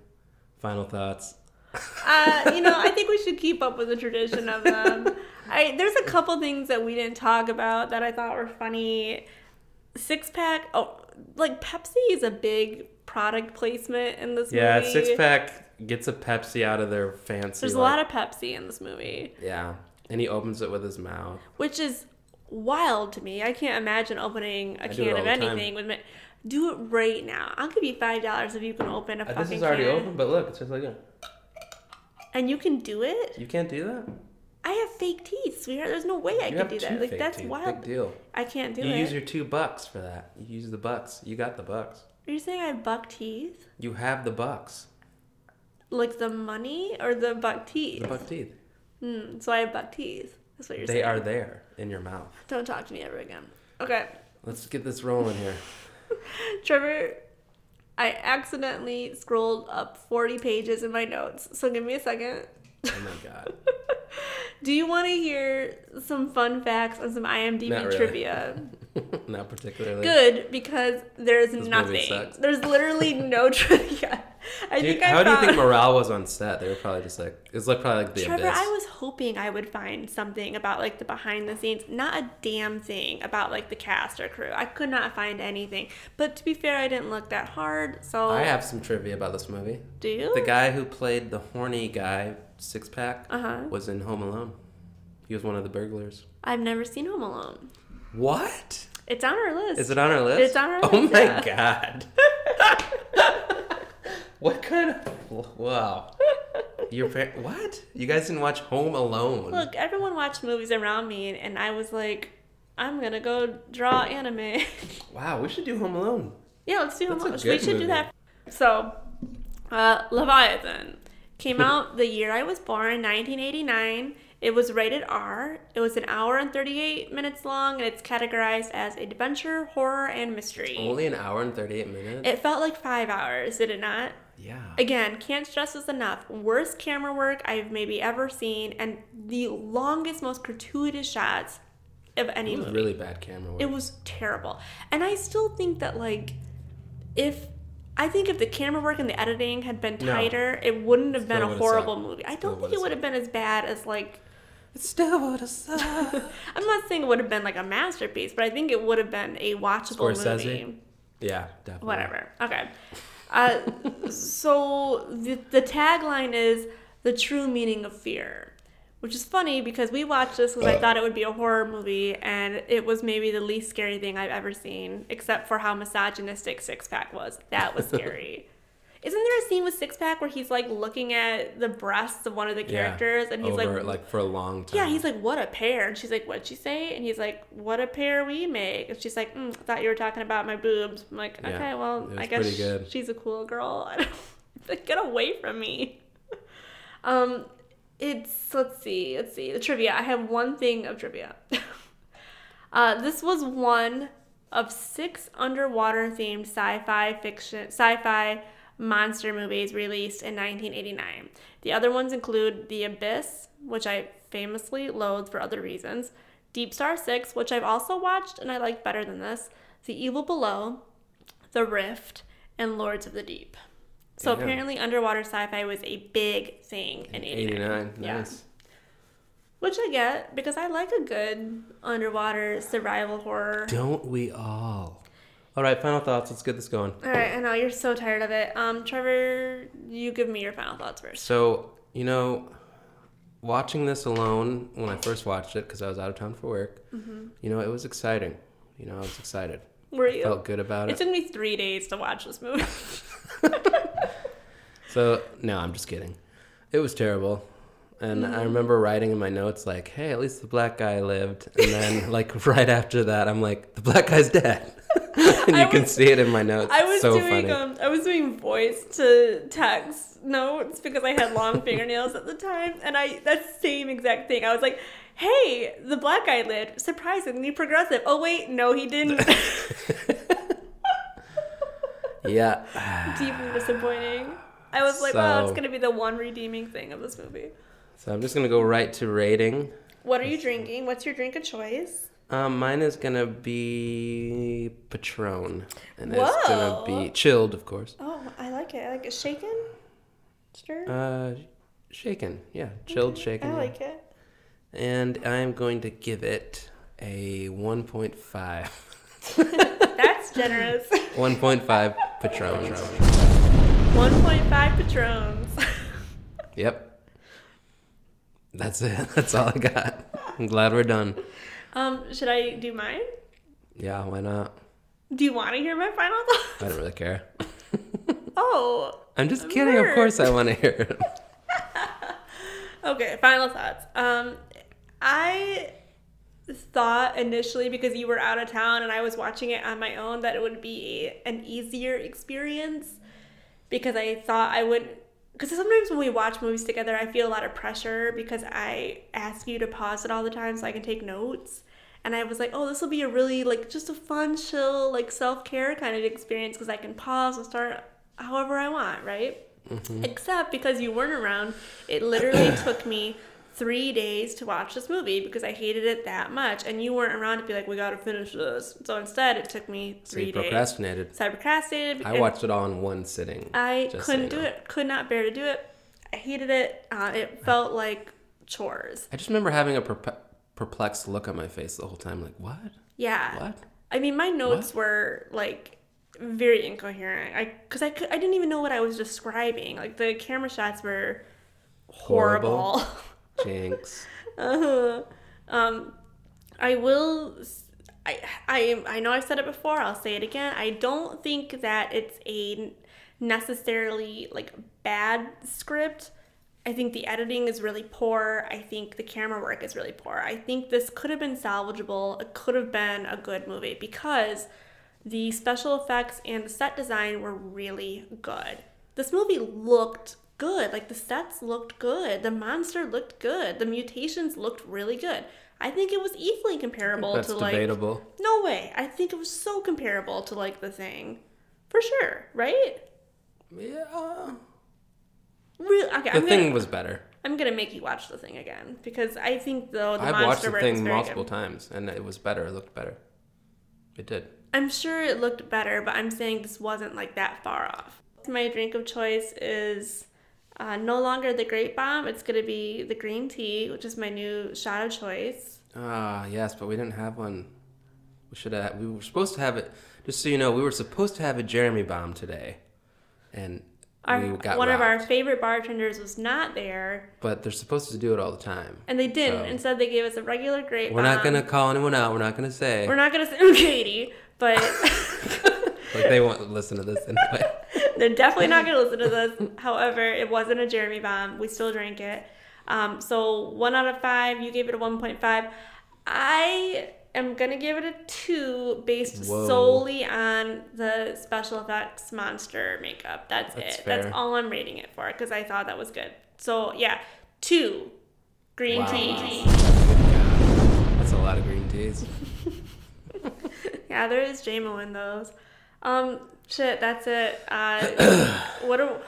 final thoughts. Uh, you know, I think we should keep up with the tradition of them. I there's a couple things that we didn't talk about that I thought were funny. Six pack. Oh, like Pepsi is a big product placement in this movie. Yeah, six pack gets a Pepsi out of their fancy. There's a lot of Pepsi in this movie, Yeah, and he opens it with his mouth. which is wild to me. I can't imagine opening a can of anything with me. Do it right now. I'll give you five dollars if you can open a Uh, fucking this is already can. open, but look, it's just like a, And you can do it. you can't do that. I have fake teeth, sweetheart. There's no way I you can do that. Like that's teeth. wild. Big deal. I can't do you it. You use your two bucks for that. You use the bucks. You got the bucks. Are you saying I have buck teeth? You have the bucks. Like the money or the buck teeth? The buck teeth. Hmm, so I have buck teeth. That's what you're They saying. are there in your mouth. Don't talk to me ever again. Okay. Let's get this rolling here. Trevor, I accidentally scrolled up 40 pages in my notes. So give me a second. Oh my god. Do you want to hear some fun facts and some IMDb Not really. trivia? Not particularly. Good, because there's movie nothing. sucks. There's literally no trivia. I Dude, think I how do you found... think morale was on set? They were probably just like it's like probably like the Trevor, abyss. I was hoping I would find something about like the behind the scenes, not a damn thing about like the cast or crew. I could not find anything. But to be fair, I didn't look that hard. So I have some trivia about this movie. do you? The guy who played the horny guy, six pack, Uh-huh. was in Home Alone. He was one of the burglars. I've never seen Home Alone. What? It's on our list. Is it on our list? It's on our Oh list, my yeah. god. what kind of wow. Your par- what? You guys didn't watch Home Alone? Look, everyone watched movies around me, and I was like, I'm gonna go draw anime. Wow, we should do Home Alone. yeah, let's do Home That's a Alone. We should do that. So, uh, Leviathan came out the year I was born, 1989. It was rated R. It was an hour and 38 minutes long, and it's categorized as adventure, horror, and mystery. Only an hour and 38 minutes? It felt like five hours, did it not? yeah. Again, can't stress this enough. Worst camera work I've maybe ever seen, and the longest, most gratuitous shots of any It was movie. really bad camera work. It was terrible. And I still think that, like, if. I think if the camera work and the editing had been No. tighter, it wouldn't have been Still a horrible sucked. movie. I don't think it would have been as bad as, like. Still would have. I'm not saying it would have been, like, a masterpiece, but I think it would have been a watchable Scorsese? movie. yeah, definitely. Whatever. Okay. Uh, so the, the tagline is the true meaning of fear, which is funny because we watched this because I thought it would be a horror movie, and it was maybe the least scary thing I've ever seen, except for how misogynistic Six Pack was. That was scary. Isn't there a scene with Six Pack where he's like looking at the breasts of one of the Yeah, characters, and he's like, like for a long time. yeah, he's like, what a pair. And she's like, what'd she say? And he's like, what a pair we make. And she's like, mm, I thought you were talking about my boobs. I'm like, Yeah, okay, well, I guess good. she's a cool girl. get away from me. um, it's, let's see, let's see. The trivia. I have one thing of trivia. uh, this was one of six underwater themed sci-fi fiction sci-fi monster movies released in 1989. The other ones include The Abyss, which I famously loathe for other reasons, Deep Star 6, which I've also watched and I like better than this, The Evil Below, The Rift, and Lords of the Deep. So apparently underwater sci-fi was a big thing in 89. 89. Yeah. Nice. Which I get because I like a good underwater survival horror. Don't we all? All right, final thoughts. Let's get this going. All right, I know you're so tired of it. Um, Trevor, you give me your final thoughts first. So, you know, watching this alone when I first watched it because I was out of town for work, Mm-hmm. you know, it was exciting. You know, I was excited. Were you? Felt good about It it. took me three days to watch this movie. So, no, I'm just kidding. It was terrible. And Mm-hmm. I remember writing in my notes, like, hey, at least the black guy lived. And then, like, right after that, I'm like, the black guy's dead. and you I can see it in my notes. I was so doing um, I was doing voice to text notes because I had long fingernails at the time, and I that same exact thing. I was like, "Hey, the black guy lived. Surprisingly progressive. Oh wait, no, he didn't. Yeah. Deeply disappointing." I was like, "Wow, it's gonna be the one redeeming thing of this movie." So I'm just going to go right to rating. What are you drinking? What's your drink of choice? Um, mine is gonna be Patron, and it's gonna be chilled, of course. Oh, I like it. I like it shaken, stirred. Uh, shaken, yeah, chilled, shaken. I yeah. like it. And I'm going to give it a 1.5. That's generous. 1.5 Patron. 1.5 patrons. Yep. That's it. That's all I got. I'm glad we're done. um, should I do mine? Yeah, why not? Do you want to hear my final thoughts? I don't really care. Oh, I'm just kidding. Of course, I want to hear it. okay. Final thoughts. Um, I thought initially because you were out of town and I was watching it on my own that it would be an easier experience because I thought I would. Because sometimes when we watch movies together, I feel a lot of pressure because I ask you to pause it all the time so I can take notes. And I was like, oh, this will be a really, like, just a fun, chill, like, self care kind of experience because I can pause and start however I want, right? Mm-hmm. Except because you weren't around, it literally took me three days to watch this movie because I hated it that much. And you weren't around to be like, we gotta finish this. So instead, it took me So three you days. procrastinated. So I procrastinated. I watched it all in one sitting. I couldn't you do know. it. Could not bear to do it. I hated it. Uh, it felt like chores. I just remember having a perplexed look on my face the whole time, like, what? Yeah. What? I mean, my notes were like very incoherent. I because I, could, I didn't even know what I was describing. Like the camera shots were Horrible. horrible. Jinx. uh, um, I will. I, I I know I've said it before. I'll say it again. I don't think that it's a necessarily like bad script. I think the editing is really poor. I think the camera work is really poor. I think this could have been salvageable. It could have been a good movie because the special effects and the set design were really good. This movie looked good. Like the sets looked good. The monster looked good. The mutations looked really good. I think it was easily comparable That's to like debatable. No way. I think it was so comparable to like the thing. For sure, right? Yeah. Really? Okay, The I'm thing gonna, was better. I'm gonna make you watch the thing again because I think though the I've monster watched the thing multiple good. times, and it was better. It looked better. It did. I'm sure it looked better, but I'm saying this wasn't like that far off. My drink of choice is uh, no longer the grape bomb. It's gonna be the green tea, which is my new shot of choice. Ah, yes, but we didn't have one. We should have. We were supposed to have it. Just so you know, we were supposed to have a Jeremy bomb today, and Our, we got one of our favorite bartenders was not there, But they're supposed to do it all the time. and they didn't. So- Instead, they gave us a regular grape We're bomb. not gonna call anyone out. We're not gonna say. We're not gonna say Katie, but Like they won't listen to this anyway. They're definitely not going to listen to this. However, it wasn't a Jeremy bomb. We still drank it. Um, so one out of five. You gave it a one point five. I am gonna give it a two based Whoa. solely on the special effects monster makeup. That's, That's it. fair. That's all I'm rating it for because I thought that was good. So yeah, two green Wow. tea. That's a lot of green teas. Yeah, there is JMO in those. Um, shit, that's it. Uh, what are,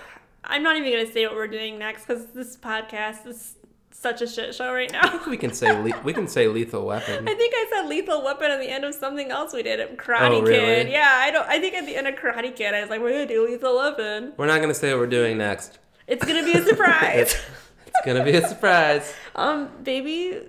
I'm not even gonna say what we're doing next because this podcast is such a shit show right now. We can say le- we can say Lethal Weapon. I think I said Lethal Weapon at the end of something else we did. Karate Oh, really? Kid. Yeah, I don't. I think at the end of Karate Kid, I was like, we're gonna do Lethal Weapon. We're not gonna say what we're doing next. It's gonna be a surprise. It's gonna be a surprise. um, baby,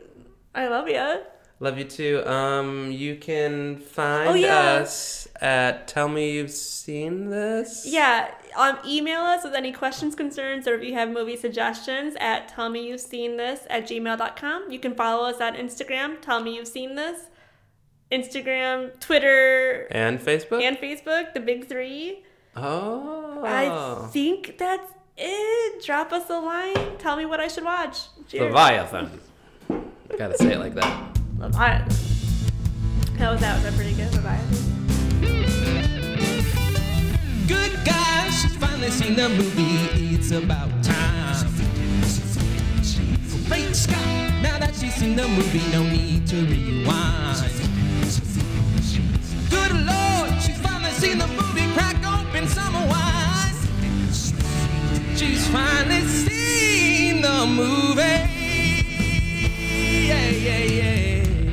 I love you. Love you too. Um, you can find Oh, yeah. us at Tell Me You've Seen This. Yeah, um, email us with any questions, concerns, or if you have movie suggestions at tell me you've seen this at gmail.com. You can follow us on Instagram, tell me you've seen this. Instagram, Twitter, And Facebook. and Facebook, the big three. oh. I think that's it. Drop us a line. Tell me what I should watch. Cheers. Leviathan. Gotta say it like that. Leviathan. How was that? Was that pretty good? Leviathan? Good guys, she's finally seen the movie. It's about time. Great Scott, now that she's seen the movie, no need to rewind. Good Lord, she's finally seen the movie. Crack open summer wine. She's finally seen the movie. Yeah, yeah, yeah.